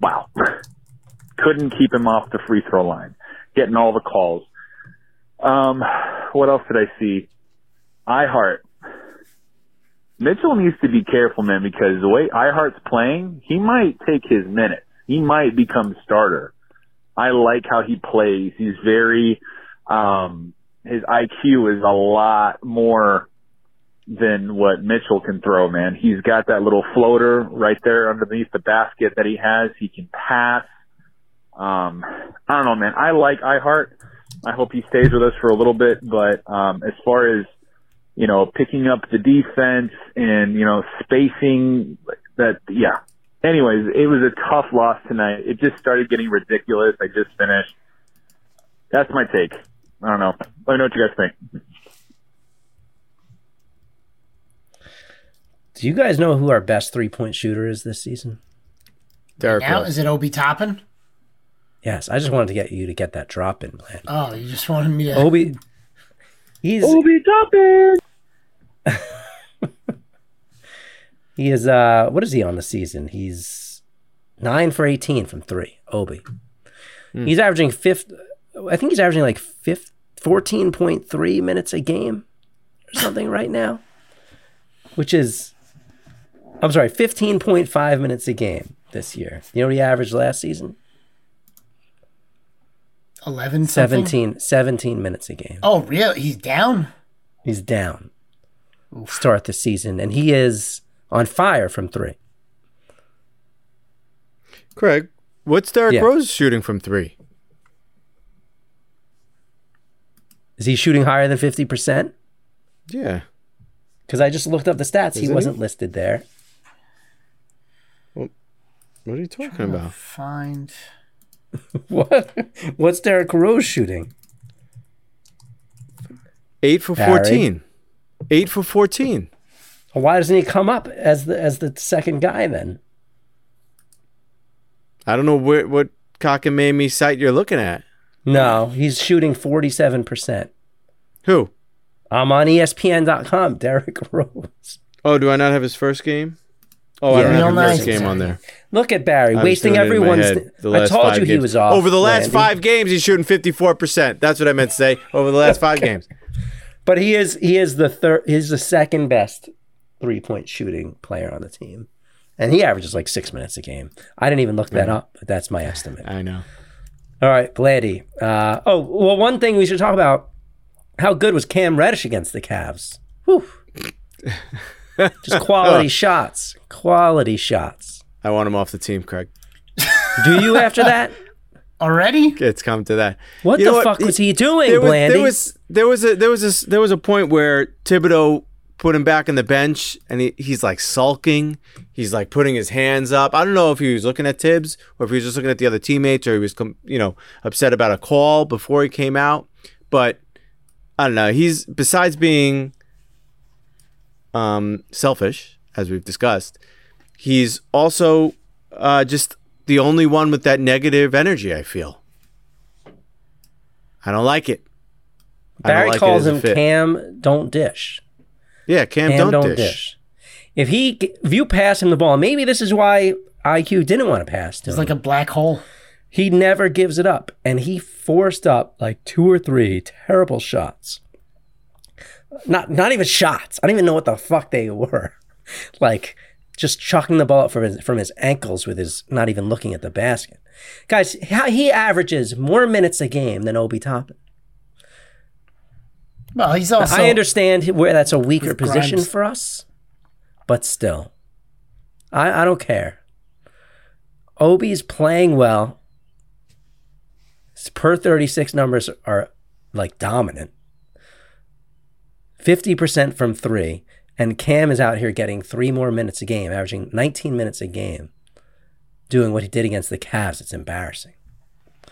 wow. Couldn't keep him off the free throw line. Getting all the calls. Um, what else did I see? iHeart. Mitchell needs to be careful, man, because the way iHeart's playing, he might take his minutes. He might become starter. I like how he plays. He's very, um, his IQ is a lot more than what Mitchell can throw, man. He's got that little floater right there underneath the basket that he has. He can pass. Um, I don't know, man. I like iHeart. I hope he stays with us for a little bit, but, um, as far as, you know, picking up the defense and, you know, spacing that, yeah. Anyways, it was a tough loss tonight. It just started getting ridiculous. I just finished. That's my take. I don't know. Let me know what you guys think. Do you guys know who our best three point shooter is this season? Derrick Now, Rose. is it Obi Toppin? Yes, I just wanted to get you to get that drop in, Blandy. Oh, you just wanted me to. Obi, he's Obi Toppin! He is uh what is he on the season? He's nine for eighteen from three. Obi, he's averaging fifth. I think he's averaging like fifth, fourteen point three minutes a game or something right now, which is I'm sorry, fifteen point five minutes a game this year. You know what he averaged last season? 11 something? 17, 17 minutes a game. Oh, really? He's down? He's down. Start the season, and he is on fire from three. Craig, what's Derrick Yeah. Rose shooting from three? Is he shooting higher than fifty percent? Yeah. Because I just looked up the stats. Isn't he he? wasn't listed there. What are you talking about? Find. What? What's Derrick Rose shooting? Eight for Barry? fourteen. Eight for fourteen. Why doesn't he come up as the as the second guy then? I don't know where, what cockamamie site you're looking at. No, he's shooting forty seven percent. Who? I'm on ESPN.com. Derrick Rose. Oh, do I not have his first game? Oh, I Yeah. don't have his first game on there. Look at Barry I was wasting doing it everyone's. head the I told five you he was off. Over the last Randy. five games, he's shooting 54%. That's what I meant to say. Over the last five games. But he is he is the third. He's the second best three point shooting player on the team, and he averages like six minutes a game. I didn't even look that up, but that's my estimate. I know. All right, Blandy. Uh, oh, well, one thing we should talk about: how good was Cam Reddish against the Cavs? Whew. Just quality shots, quality shots. I want him off the team, Craig. Do you after that? Already? It's come to that. What You the know fuck was he doing, there was, Blandy? there was there was a there was a there was a point where Thibodeau put him back on the bench and he, he's like sulking. He's like putting his hands up. I don't know if he was looking at Thibs or if he was just looking at the other teammates or he was you know upset about a call before he came out. But I don't know. He's besides being um, selfish, as we've discussed, he's also uh, just the only one with that negative energy. I feel. I don't like it. Don't Barry like calls as him. Cam don't dish. Yeah, Cam, Cam don't, don't dish. dish. If he if you pass him the ball, maybe this is why IQ didn't want to pass to It's him. like a black hole. He never gives it up, and he forced up like two or three terrible shots. Not not even shots. I don't even know what the fuck they were. Like just chucking the ball up from his from his ankles with his not even looking at the basket. Guys, how- he averages more minutes a game than Obi Toppin. Well, he's also. I understand where that's a weaker position Grimes. for us, but still, I, I don't care. Obi's playing well. His per 36 numbers are like dominant 50% from three. And Cam is out here getting three more minutes a game, averaging 19 minutes a game, doing what he did against the Cavs. It's embarrassing.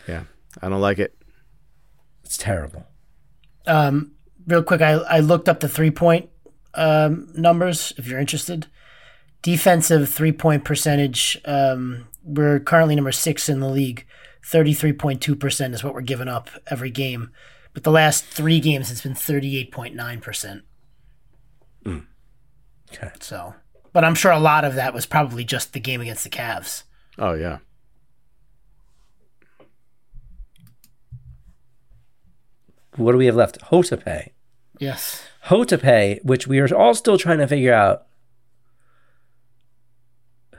Yeah, I don't like it. It's terrible. Um, real quick, I, I looked up the three point um, numbers if you're interested. Defensive three point percentage, um, we're currently number six in the league. 33.2% is what we're giving up every game. But the last three games, it's been 38.9%. Okay. So, but I'm sure a lot of that was probably just the game against the Cavs. Oh yeah. What do we have left? Hotepe. Yes. Hotepe, which we are all still trying to figure out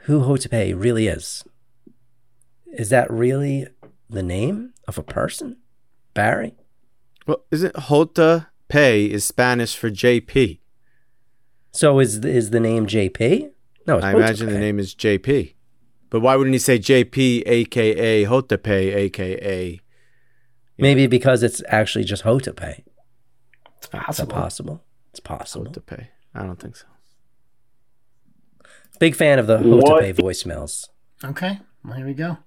who Hotepe really is. Is that really the name of a person? Barry? Well, isn't Jota Pay is Spanish for JP? So is the, is the name JP? No, it's I imagine the name is JP. But why wouldn't he say JP, aka Jota Pay, aka? Maybe because it's actually just Hotepe. It's possible. possible. It's possible. Jota Pay? I don't think so. Big fan of the What- Hotepe voicemails. Okay. Well, here we go.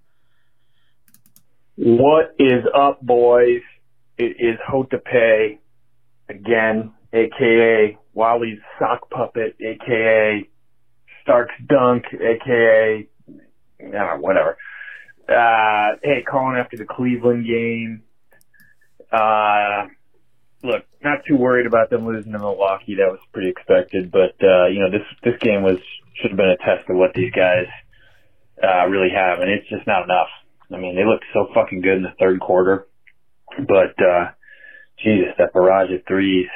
What is up, boys? It is Hotepe again, aka Wally's sock puppet, aka Stark's dunk, aka I don't know, whatever. Uh, hey, calling after the Cleveland game. Uh, look, not too worried about them losing to Milwaukee. That was pretty expected, but uh, you know this this game was should have been a test of what these guys uh, really have, and it's just not enough. I mean, they looked so fucking good in the third quarter, but uh, Jesus, that barrage of threes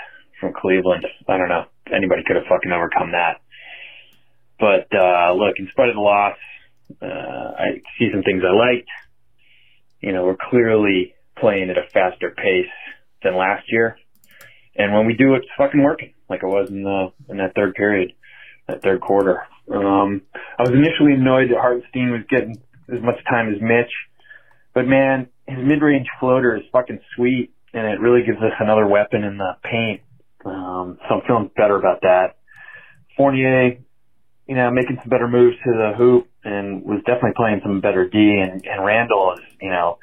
from Cleveland. I don't know. Anybody could have fucking overcome that. But uh, look, in spite of the loss, uh, I see some things I liked. You know, we're clearly playing at a faster pace than last year, and when we do, it's fucking working like it was in the in that third period, that third quarter. Um, I was initially annoyed that Hartenstein was getting as much time as Mitch, but man, his mid-range floater is fucking sweet, and it really gives us another weapon in the paint. Um, so I'm feeling better about that. Fournier, you know, making some better moves to the hoop and was definitely playing some better D and, and Randle is, you know,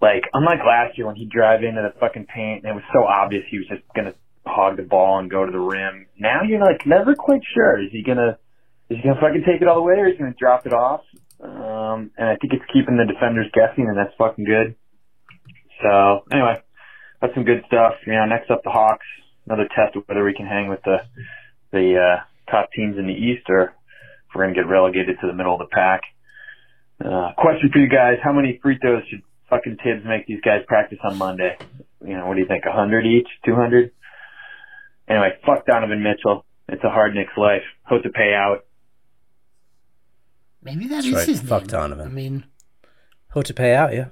like unlike last year when he'd drive into the fucking paint and it was so obvious he was just gonna hog the ball and go to the rim. Now you're like never quite sure. Is he gonna is he gonna fucking take it all the way or is he gonna drop it off? Um and I think it's keeping the defenders guessing and that's fucking good. So anyway, that's some good stuff. You know, next up the Hawks. Another test of whether we can hang with the the uh, top teams in the East or if we're going to get relegated to the middle of the pack. Uh, question for you guys: How many free throws should fucking Thibs make these guys practice on Monday? You know, what do you think? A hundred each? Two hundred? Anyway, fuck Donovan Mitchell. It's a hard Knicks life. Hope to pay out. Maybe that That's is right. his Fuck name. Donovan. I mean, Hope to pay out, yeah.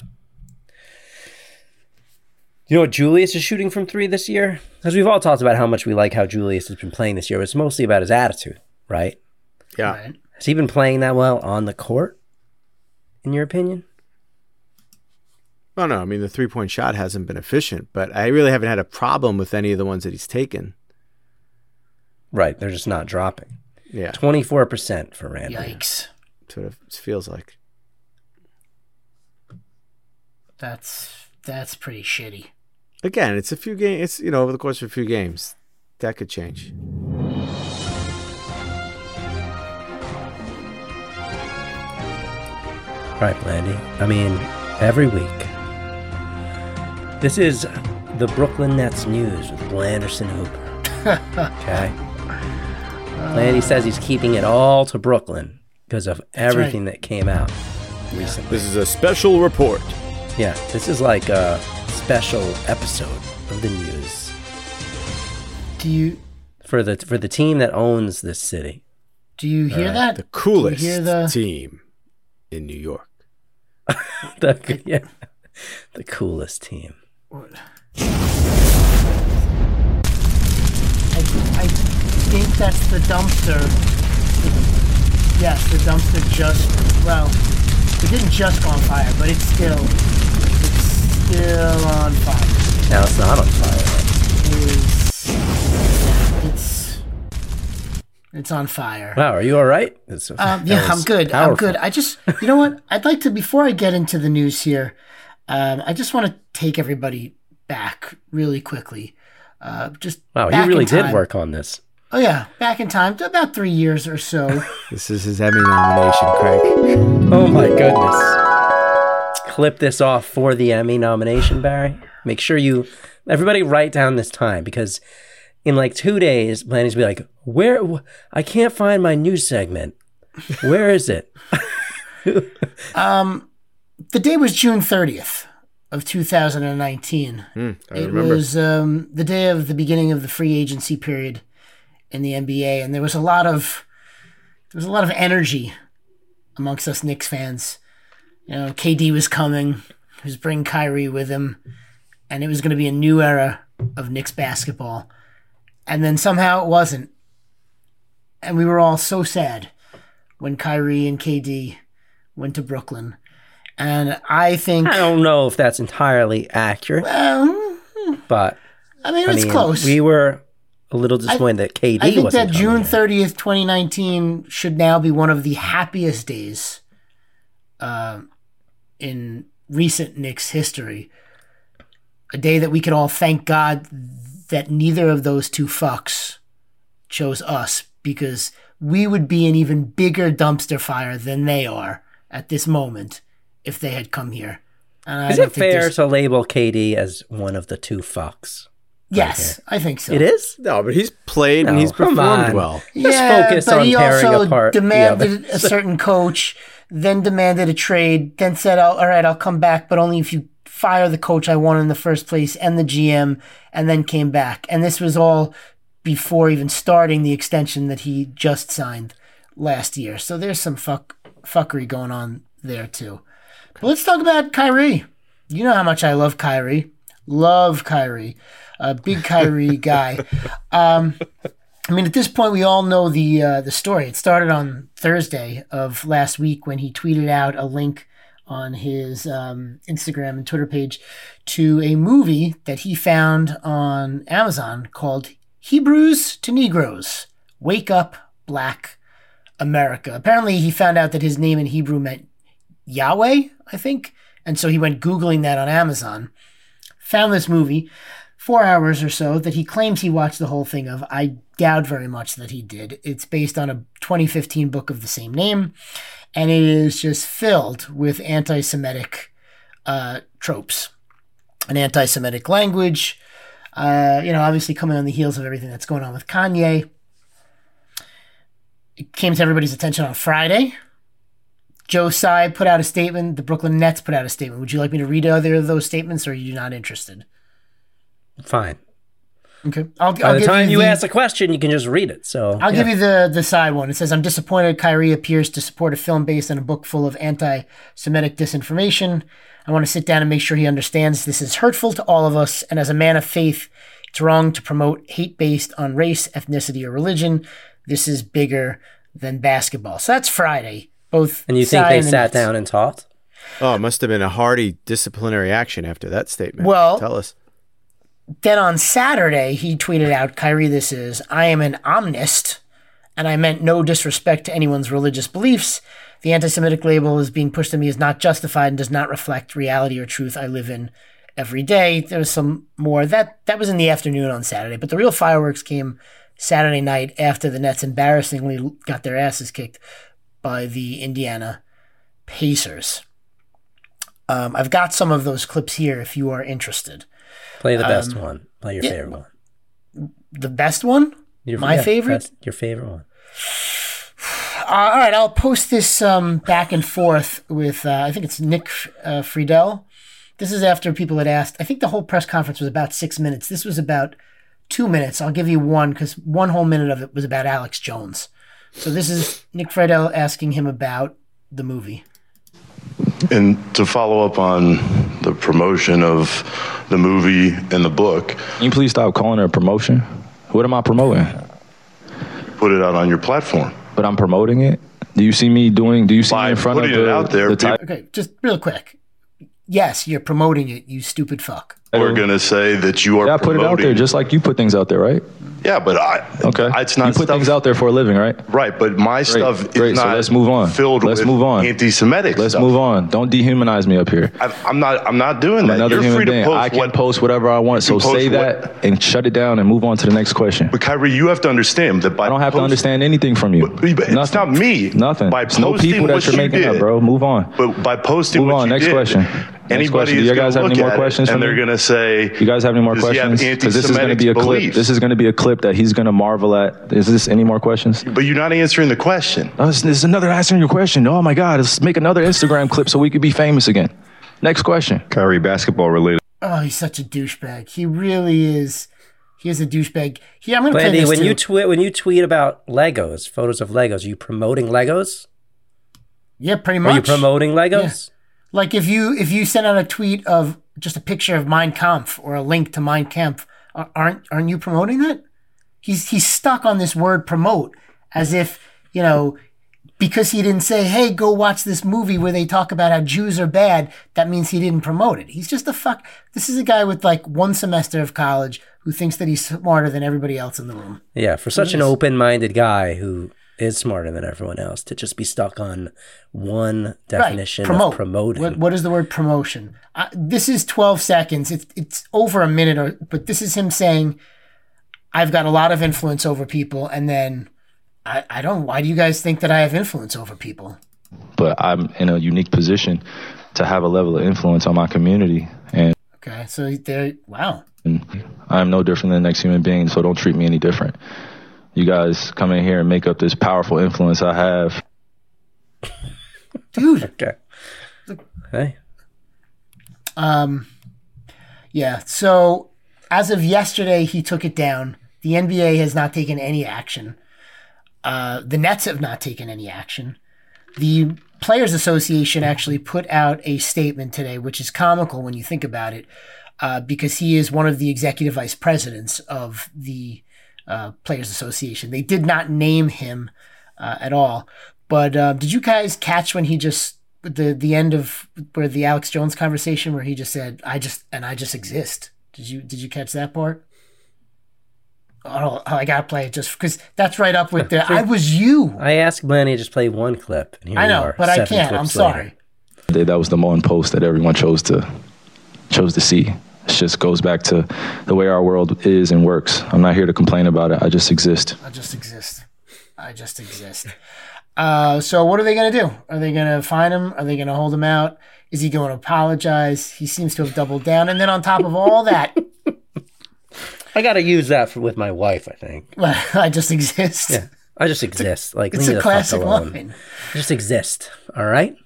You know what Julius is shooting from three this year? Because we've all talked about how much we like how Julius has been playing this year, but it's mostly about his attitude, right? Yeah. right. Has he been playing that well on the court, in your opinion? Oh no, I mean the three point shot hasn't been efficient, but I really haven't had a problem with any of the ones that he's taken. Right, they're just not dropping. Yeah, 24% for Randle. Yikes. that's what it feels like. That's that's pretty shitty. Again, it's a few games. It's you know over the course of a few games, that could change. Right, Blandy. I mean, every week. This is the Brooklyn Nets news with Blanderson Hooper. okay? Blandy says he's keeping it all to Brooklyn because of everything that came out recently. This is a special report. Yeah, this is like a special episode of the news Do you for the for the team that owns this city. do you hear Alright, that? The coolest hear the team in New York. The, yeah, the coolest team. I, I think that's the dumpster. Yes, the dumpster just well, it didn't just go on fire, but it's still it's still on fire. Now it's not on fire. It's it's, it's on fire. Wow, are you all right? It's- Um, that yeah, I'm was good. I'm good. I just, you know what? I'd like to, before I get into the news here, um, I just want to take everybody back really quickly. Uh, just Wow, he really did work on this. Oh yeah, back in time, about three years or so. This is his Emmy nomination, Craig. Oh my goodness. Clip this off for the Emmy nomination, Barry. Make sure you everybody write down this time because in like two days, Blanny's be like, "Where? wh- I can't find my news segment. Where is it?" um, the day was June 30th of 2019. Hmm, I it remember. was um, the day of the beginning of the free agency period in the NBA, and there was a lot of there was a lot of energy amongst us Knicks fans. You know, KD was coming. He was bringing Kyrie with him, and it was going to be a new era of Knicks basketball. And then somehow it wasn't, and we were all so sad when Kyrie and KD went to Brooklyn. And I think I don't know if that's entirely accurate, well, but I mean it's close. We were a little disappointed that KD I think that June thirtieth, twenty nineteen, should now be one of the happiest days uh, in recent Knicks history. A day that we could all thank God that neither of those two fucks chose us because we would be an even bigger dumpster fire than they are at this moment if they had come here. And I Is don't it think fair there's- to label KD as one of the two fucks? Yes, I think so. It is. No, but he's played and he's performed on. well. Just focus but on he also apart demanded a certain coach, then demanded a trade, then said, "Oh, "All right, I'll come back, but only if you fire the coach I wanted in the first place and the GM," and then came back. And this was all before even starting the extension that he just signed last year. So there's some fuck fuckery going on there too. But let's talk about Kyrie. You know how much I love Kyrie. Love Kyrie. A big Kyrie guy. Um, I mean, at this point, we all know the uh, the story. It started on Thursday of last week when he tweeted out a link on his um, Instagram and Twitter page to a movie that he found on Amazon called Hebrews to Negroes Wake Up Black America. Apparently, he found out that his name in Hebrew meant Yahweh, I think. And so he went Googling that on Amazon, found this movie, four hours or so, that he claims he watched the whole thing of. I doubt very much that he did. It's based on a 2015 book of the same name, and it is just filled with anti Semitic uh, tropes, an anti Semitic language. Uh, you know, obviously coming on the heels of everything that's going on with Kanye. It came to everybody's attention on Friday. Joe Tsai put out a statement. The Brooklyn Nets put out a statement. Would you like me to read either of those statements, or are you not interested? Fine. Okay. I'll, By I'll the give time you the- ask a question, you can just read it. So I'll yeah. give you the the Tsai one. It says, "I'm disappointed. Kyrie appears to support a film based on a book full of anti-Semitic disinformation. I want to sit down and make sure he understands this is hurtful to all of us. And as a man of faith, it's wrong to promote hate based on race, ethnicity, or religion. This is bigger than basketball. So that's Friday. Both And you think they and sat Nets. down and talked? Oh, it must have been a hearty disciplinary action after that statement. Well- tell us. Then on Saturday, he tweeted out, Kyrie, this is, I am an omnist, and I meant no disrespect to anyone's religious beliefs. The anti Semitic label is being pushed to me is not justified and does not reflect reality or truth I live in every day. There was some more. That that was in the afternoon on Saturday, but the real fireworks came Saturday night after the Nets embarrassingly got their asses kicked by the Indiana Pacers. Um, I've got some of those clips here if you are interested. Play the best Um, one. Play your yeah. favorite one. The best one? Your, My yeah, favorite? your favorite one. Uh, all right, I'll post this um, back and forth with, uh, I think it's Nick uh, Friedell. This is after people had asked. I think the whole press conference was about six minutes. This was about two minutes. I'll give you one because one whole minute of it was about Alex Jones. So this is Nick Friedell asking him about the movie. And to follow up on the promotion of the movie and the book, Can you please stop calling it a promotion? What am I promoting? put it out on your platform. But I'm promoting it. Do you see me doing? Do you see me in front of putting it out there, the type? Okay, just real quick. Yes, you're promoting it, you stupid fuck. We're going to say that you are Yeah, I put it out there just like you put things out there, right? Yeah, but I Okay. it's not you put things out there for a living, right? Right, but my stuff is Great. not so let's move on. filled let's with move on. anti-Semitic Let's stuff. move on. Don't dehumanize me up here. I, I'm not. I'm not doing I'm that. another You're human free to being. post I can what. post whatever I want. So post say what- that and shut it down and move on to the next question. But Kyrie, you have to understand that by I don't have to understand anything from you. But it's Nothing. not me. Nothing. By It's no posting people that what you're you making up, bro. Move on. But by posting Move what on. you Next did, question. Next anybody question. Do you guys have any more questions and they're going to say, You guys have any more Does he have questions? Because this is going to be a clip. This is going to be a clip that he's going to marvel at. Is this any more questions? But you're not answering the question. Oh, this, this is another answering your question. Oh my God, let's make another Instagram clip so we could be famous again. Next question. Kyrie, basketball related. Oh, he's such a douchebag. He really is. He is a douchebag. Here, I'm going to play Landy, this when too. you tweet when you tweet about Legos, photos of Legos, are you promoting Legos? yeah, pretty much. Are much. you promoting Legos? Like if you if you send out a tweet of just a picture of Mein Kampf or a link to Mein Kampf, aren't aren't you promoting that? He's he's stuck on this word promote as if you know because he didn't say hey go watch this movie where they talk about how Jews are bad that means he didn't promote it. He's just a fuck. This is a guy with like one semester of college who thinks that he's smarter than everybody else in the room. Yeah, for such an open-minded guy who is smarter than everyone else to just be stuck on one definition Promote. of promoting. What, what is the word promotion? Uh, this is 12 seconds. It's, it's over a minute, or, but this is him saying, I've got a lot of influence over people. And then I, I don't, why do you guys think that I have influence over people? But I'm in a unique position to have a level of influence on my community. And Okay. So there, wow. I'm no different than the next human being, so don't treat me any different. You guys come in here and make up this powerful influence I have. Dude. okay. Hey. Um, yeah. So as of yesterday, he took it down. The NBA has not taken any action. Uh, the Nets have not taken any action. The Players Association actually put out a statement today, which is comical when you think about it, uh, because he is one of the executive vice presidents of the uh, Players Association. They did not name him uh, at all. But uh, did you guys catch when he just the the end of where the Alex Jones conversation where he just said, "I just and I just exist." Did you did you catch that part? Oh, I gotta play it just because that's right up with the. I was you. I asked Lanny to just play one clip. And here I we know, are, but I can't. I'm clips sorry. later. That was the one post that everyone chose to chose to see. It just goes back to the way our world is and works. I'm not here to complain about it. I just exist. I just exist. I just exist. Uh, so what are they going to do? Are they going to find him? Are they going to hold him out? Is he going to apologize? He seems to have doubled down. And then on top of all that, I got to use that for, with my wife. I think. I just exist. Yeah. I just exist. Like it's leave me a the fuck classic alone. line. I just exist. All right.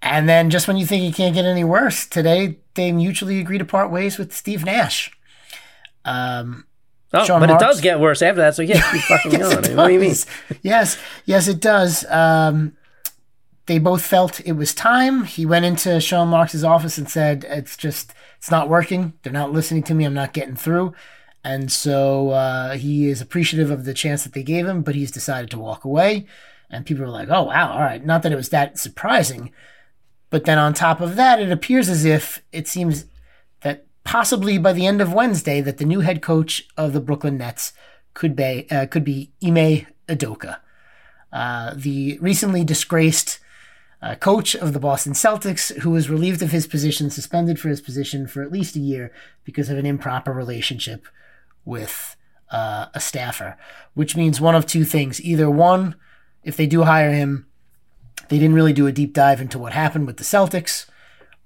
And then just when you think it can't get any worse, today they mutually agree to part ways with Steve Nash. Um, Oh, Sean but Marks- it does get worse after that. So yeah, keep fucking Yes, going. it I what do you mean? yes, yes, it does. Um, they both felt it was time. He went into Sean Marks' office and said, "It's just, it's not working. They're not listening to me. I'm not getting through." And so uh, he is appreciative of the chance that they gave him, but he's decided to walk away. And people are like, "Oh wow, all right." Not that it was that surprising, but then on top of that, it appears as if it seems that possibly by the end of Wednesday, that the new head coach of the Brooklyn Nets could be uh, could be Ime Udoka, uh, the recently disgraced uh, coach of the Boston Celtics, who was relieved of his position, suspended for his position for at least a year because of an improper relationship with uh, a staffer. Which means one of two things: either one, if they do hire him, they didn't really do a deep dive into what happened with the Celtics.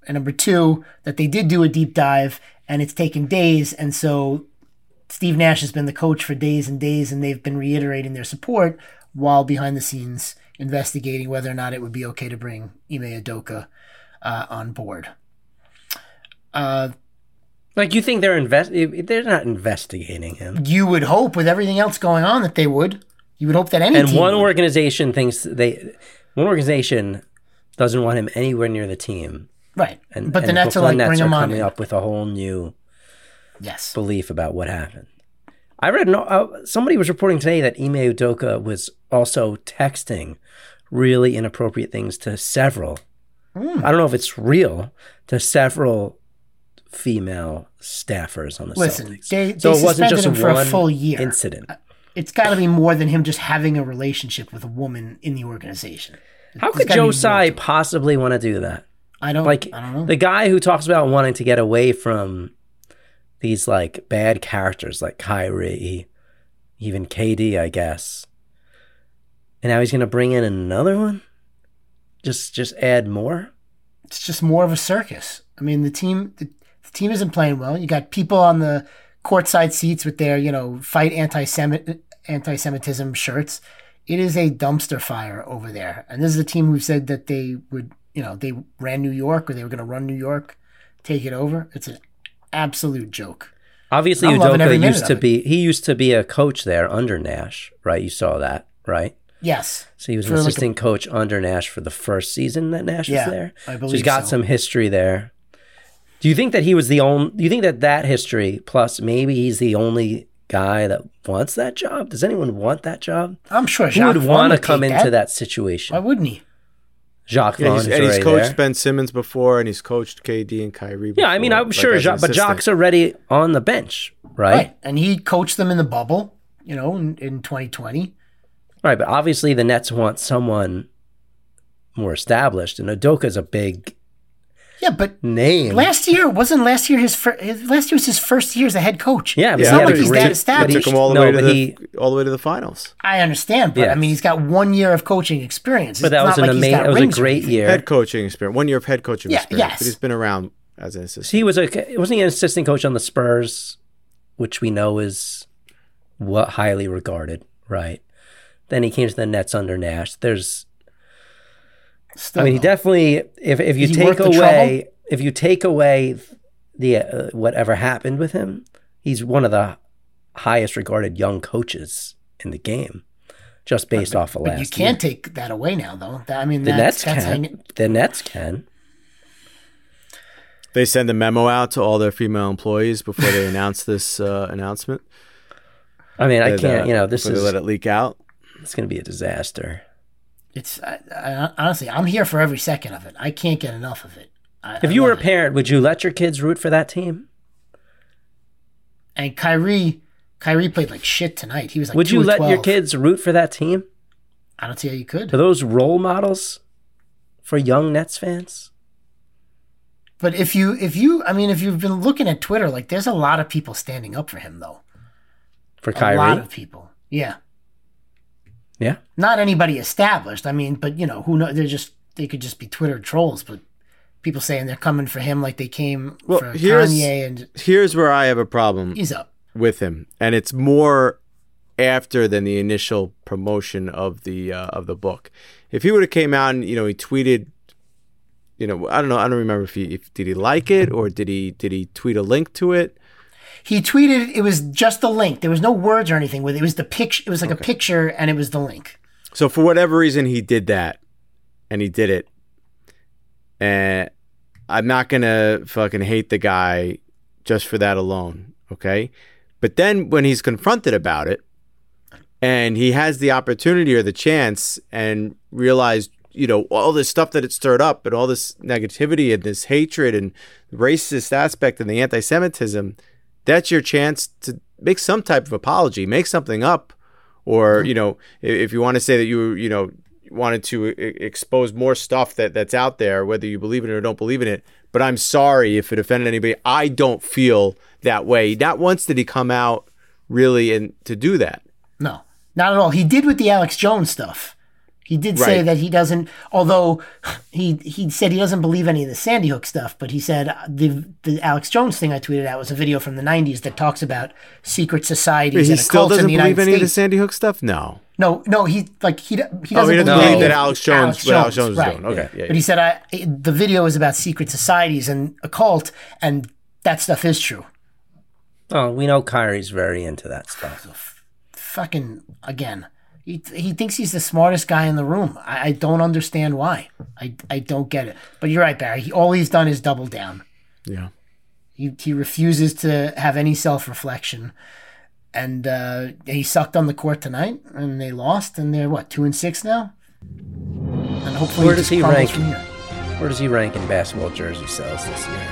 And number two, that they did do a deep dive and it's taken days. And so Steve Nash has been the coach for days and days, and they've been reiterating their support while behind the scenes investigating whether or not it would be okay to bring Ime Udoka uh, on board. Uh, Like you think they're invest? They're not investigating him. you would hope, with everything else going on, that they would. You would hope that any and one would. organization thinks they, one organization doesn't want him anywhere near the team. Right. And, But the and Nets are like, Nets bring him are on coming in. up with a whole new yes belief about what happened. I read no, uh, somebody was reporting today that Ime Udoka was also texting really inappropriate things to several. Hmm. I don't know if it's real to several female staffers on the Listen, Celtics. they, so it wasn't just him for a full year. incident. It's got to be more than him just having a relationship with a woman in the organization. How There's could gotta be Joe more Tsai to it. possibly want to do that? I don't like I don't know. the guy who talks about wanting to get away from these like bad characters like Kyrie, even KD, I guess. And now he's gonna bring in another one? Just just add more? It's just more of a circus. I mean, the team the, the team isn't playing well. You got people on the courtside seats with their, you know, fight anti-Semit anti-Semitism shirts. It is a dumpster fire over there. And this is a team who said that they would, you know, they ran New York or they were to run New York, take it over. It's an absolute joke. Obviously Ime Udoka used to be he used to be a coach there under Nash, right? You saw that, right? Yes. So he was For an like a- assistant coach under Nash for the first season that Nash Yeah, was there. I so believe he's got so. some history there. Do you think that he was the only? Do you think that that history plus maybe he's the only guy that wants that job? Does anyone want that job? I'm sure Who would want to come into that. that situation? Why wouldn't he? Jacques Yeah, Vaughn he's, is and he's coached there. Ben Simmons before, and he's coached KD and Kyrie. Yeah, I mean, I'm like, sure, as Jacques, but. Jacques already on the bench, right? Right. And he coached them in the bubble, you know, in, in 2020. Right, but obviously the Nets want someone more established, and Udoka's a big Yeah, but name. last year wasn't last year his fir- last year was his first year as a head coach. Yeah, it's he not like he's that but he established. took him all the No, way to but the he- all the way to the finals. I understand, but I mean, he's got one year of coaching experience. But It's that was not an like he's amazing. got That was a great year. Head coaching experience, one year of head coaching Yeah, experience, yes. but he's been around as an assistant. He was a wasn't he an assistant coach on the Spurs, which we know is what highly regarded, right? Then he came to the Nets under Nash. There's, Still, I mean, he definitely if if you take worth the away if you take away the uh, whatever happened with him, he's one of the highest regarded young coaches in the game, just based off of but last. you can't year. take that away now, though. That- I mean, The that's, Nets that's can. hanging- The Nets can. They send a memo out to all their female employees before they announce this uh, announcement. I mean, I can't. uh, You know, this before is they let it leak out. it's going to be a disaster. It's I, I, honestly, I'm here for every second of it. I can't get enough of it. I, If you were a love it. parent, would you let your kids root for that team? and Kyrie, Kyrie played like shit tonight. He was like, would you let your kids root for that team? I don't see how you could. Are those role models for young Nets fans? But if you, if you, I mean, if you've been looking at Twitter, like, there's a lot of people standing up for him, though. For Kyrie, A lot of people. Yeah. Yeah. Not anybody established. I mean, but you know, who know? They're just they could just be Twitter trolls. But people saying they're coming for him like they came Well, for here's Kanye, and here's where I have a problem. he's up. with him, and it's more after than the initial promotion of the uh, of the book. If he would have came out and you know he tweeted, you know I don't know I don't remember if he if did he like it or did he did he tweet a link to it. He tweeted it was just the link. There was no words or anything with it. It was the picture. It was like a picture, and it was the link. So for whatever reason, he did that, and he did it. And I'm not gonna fucking hate the guy just for that alone, okay? But then when he's confronted about it, and he has the opportunity or the chance, and realized, you know, all this stuff that it stirred up, and all this negativity and this hatred and racist aspect and the anti-Semitism, that's your chance to make some type of apology, make something up. Or you know if you want to say that you you know wanted to expose more stuff that that's out there whether you believe in it or don't believe in it. But i'm sorry if it offended anybody. I don't feel that way. Not once did he come out really and to do that. No, not at all. He did with the Alex Jones stuff. He did say Right. that he doesn't. Although he he said he doesn't believe any of the Sandy Hook stuff, but he said uh, the the Alex Jones thing I tweeted out was a video from the '90s that talks about secret societies he and still occults doesn't the believe United any of the sandy hook stuff no No, no, he like he he Oh, doesn't, he doesn't believe believe that in Alex Jones- what Alex Jones is right. doing. Okay, yeah, but he said I the video is about secret societies and occult, and that stuff is true. Oh, we know Kyrie's very into that stuff. Fucking again, he he thinks he's the smartest guy in the room. I, I don't understand why. I I don't get it. But you're right, Barry. He, all he's done is double down. yeah He he refuses to have any self reflection. And uh, he sucked on the court tonight, and they lost, and they're what two and six now. And hopefully, Where it does just he crumbles rank? from here. Where does he rank in basketball jersey sales this year?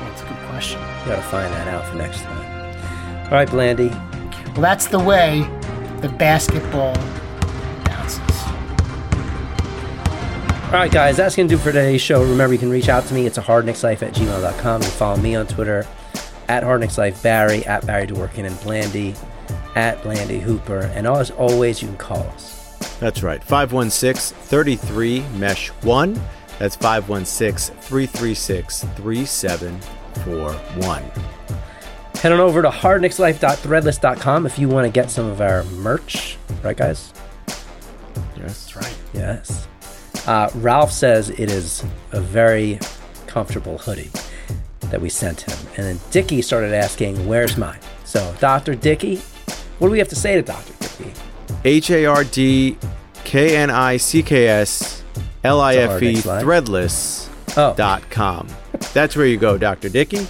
That's a good question. You gotta find that out for next time. All right, Blandy. Well, that's the way the basketball bounces. All right, guys, that's going to do for today's show. Remember, you can reach out to me. It's a hardknickslife at gmail.com. You can follow me on Twitter at hardknickslife, Barry, at Barry Dworkin, and Blandy, at Blandy Hooper. And as always, you can call us. That's right. 516 33 Mesh 1. That's 516 336 3741. Head on over to hardknickslife.threadless.com if you want to get some of our merch. Right, guys? Yes. That's right. Yes. Uh, Ralph says it is a very comfortable hoodie that we sent him. And then Dicky started asking, Where's mine? So, Dr. Dicky, what do we have to say to Dr. Dicky? H A R D K N I C K S L I F E It's a hard threadless Oh. dot com. That's where you go, Dr. Dickey.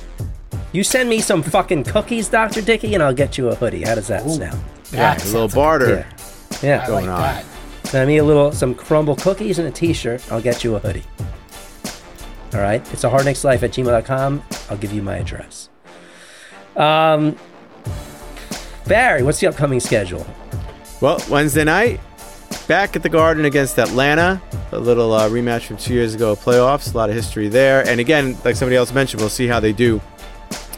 You send me some fucking cookies, Dr. Dickie, and I'll get you a hoodie. How does that sound? Yeah, a little barter. Yeah. Yeah. going on. Send me a little, some crumble cookies and a t shirt. I'll get you a hoodie. All right. It's a hardknickslife at gmail.com. I'll give you my address. Um, Barry, what's the upcoming schedule? Well, Wednesday night, back at the Garden against Atlanta. A little uh, rematch from two years ago, playoffs. A lot of history there. And again, like somebody else mentioned, we'll see how they do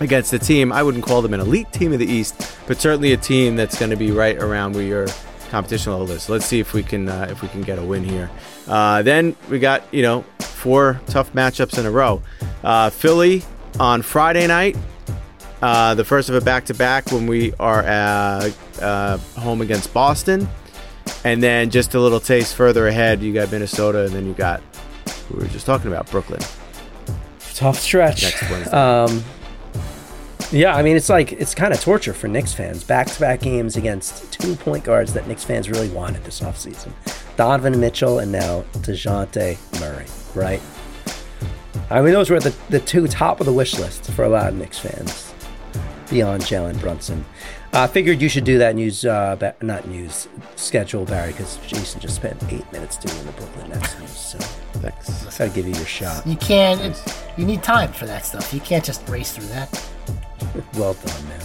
against the team. I wouldn't call them an elite team of the East, but certainly a team that's going to be right around where your competition level is. So let's see if we can uh, if we can get a win here. Uh, then we got you know four tough matchups in a row. Uh, Philly on Friday night. Uh, the first of a back to back when we are uh, uh, home against Boston. And then just a little taste further ahead, you got Minnesota, and then you got, we were just talking about Brooklyn. Tough stretch. Next Wednesday. Um, yeah, I mean, it's like, it's kind of torture for Knicks fans. Back to back games against two point guards that Knicks fans really wanted this offseason Donovan Mitchell and now Dejounte Murray, right? I mean, those were the, the two top of the wish list for a lot of Knicks fans beyond Jalen Brunson. I figured you should do that news, uh, ba- not news, schedule, Barry, because Jason just spent eight minutes doing the Brooklyn Nets news. So thanks. Gotta give you your shot. You can't. It's, you need time for that stuff. You can't just race through that. well done, man.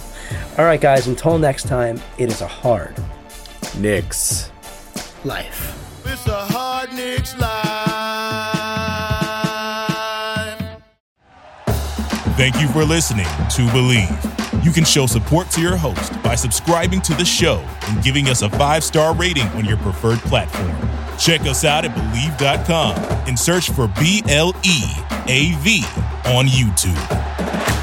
All right, guys, until next time, it is a hard Knicks. Life. It's a hard Knicks life. Thank you for listening to Bleav. You can show support to your host by subscribing to the show and giving us a five star rating on your preferred platform. Check us out at Bleav.com and search for B L E A V on YouTube.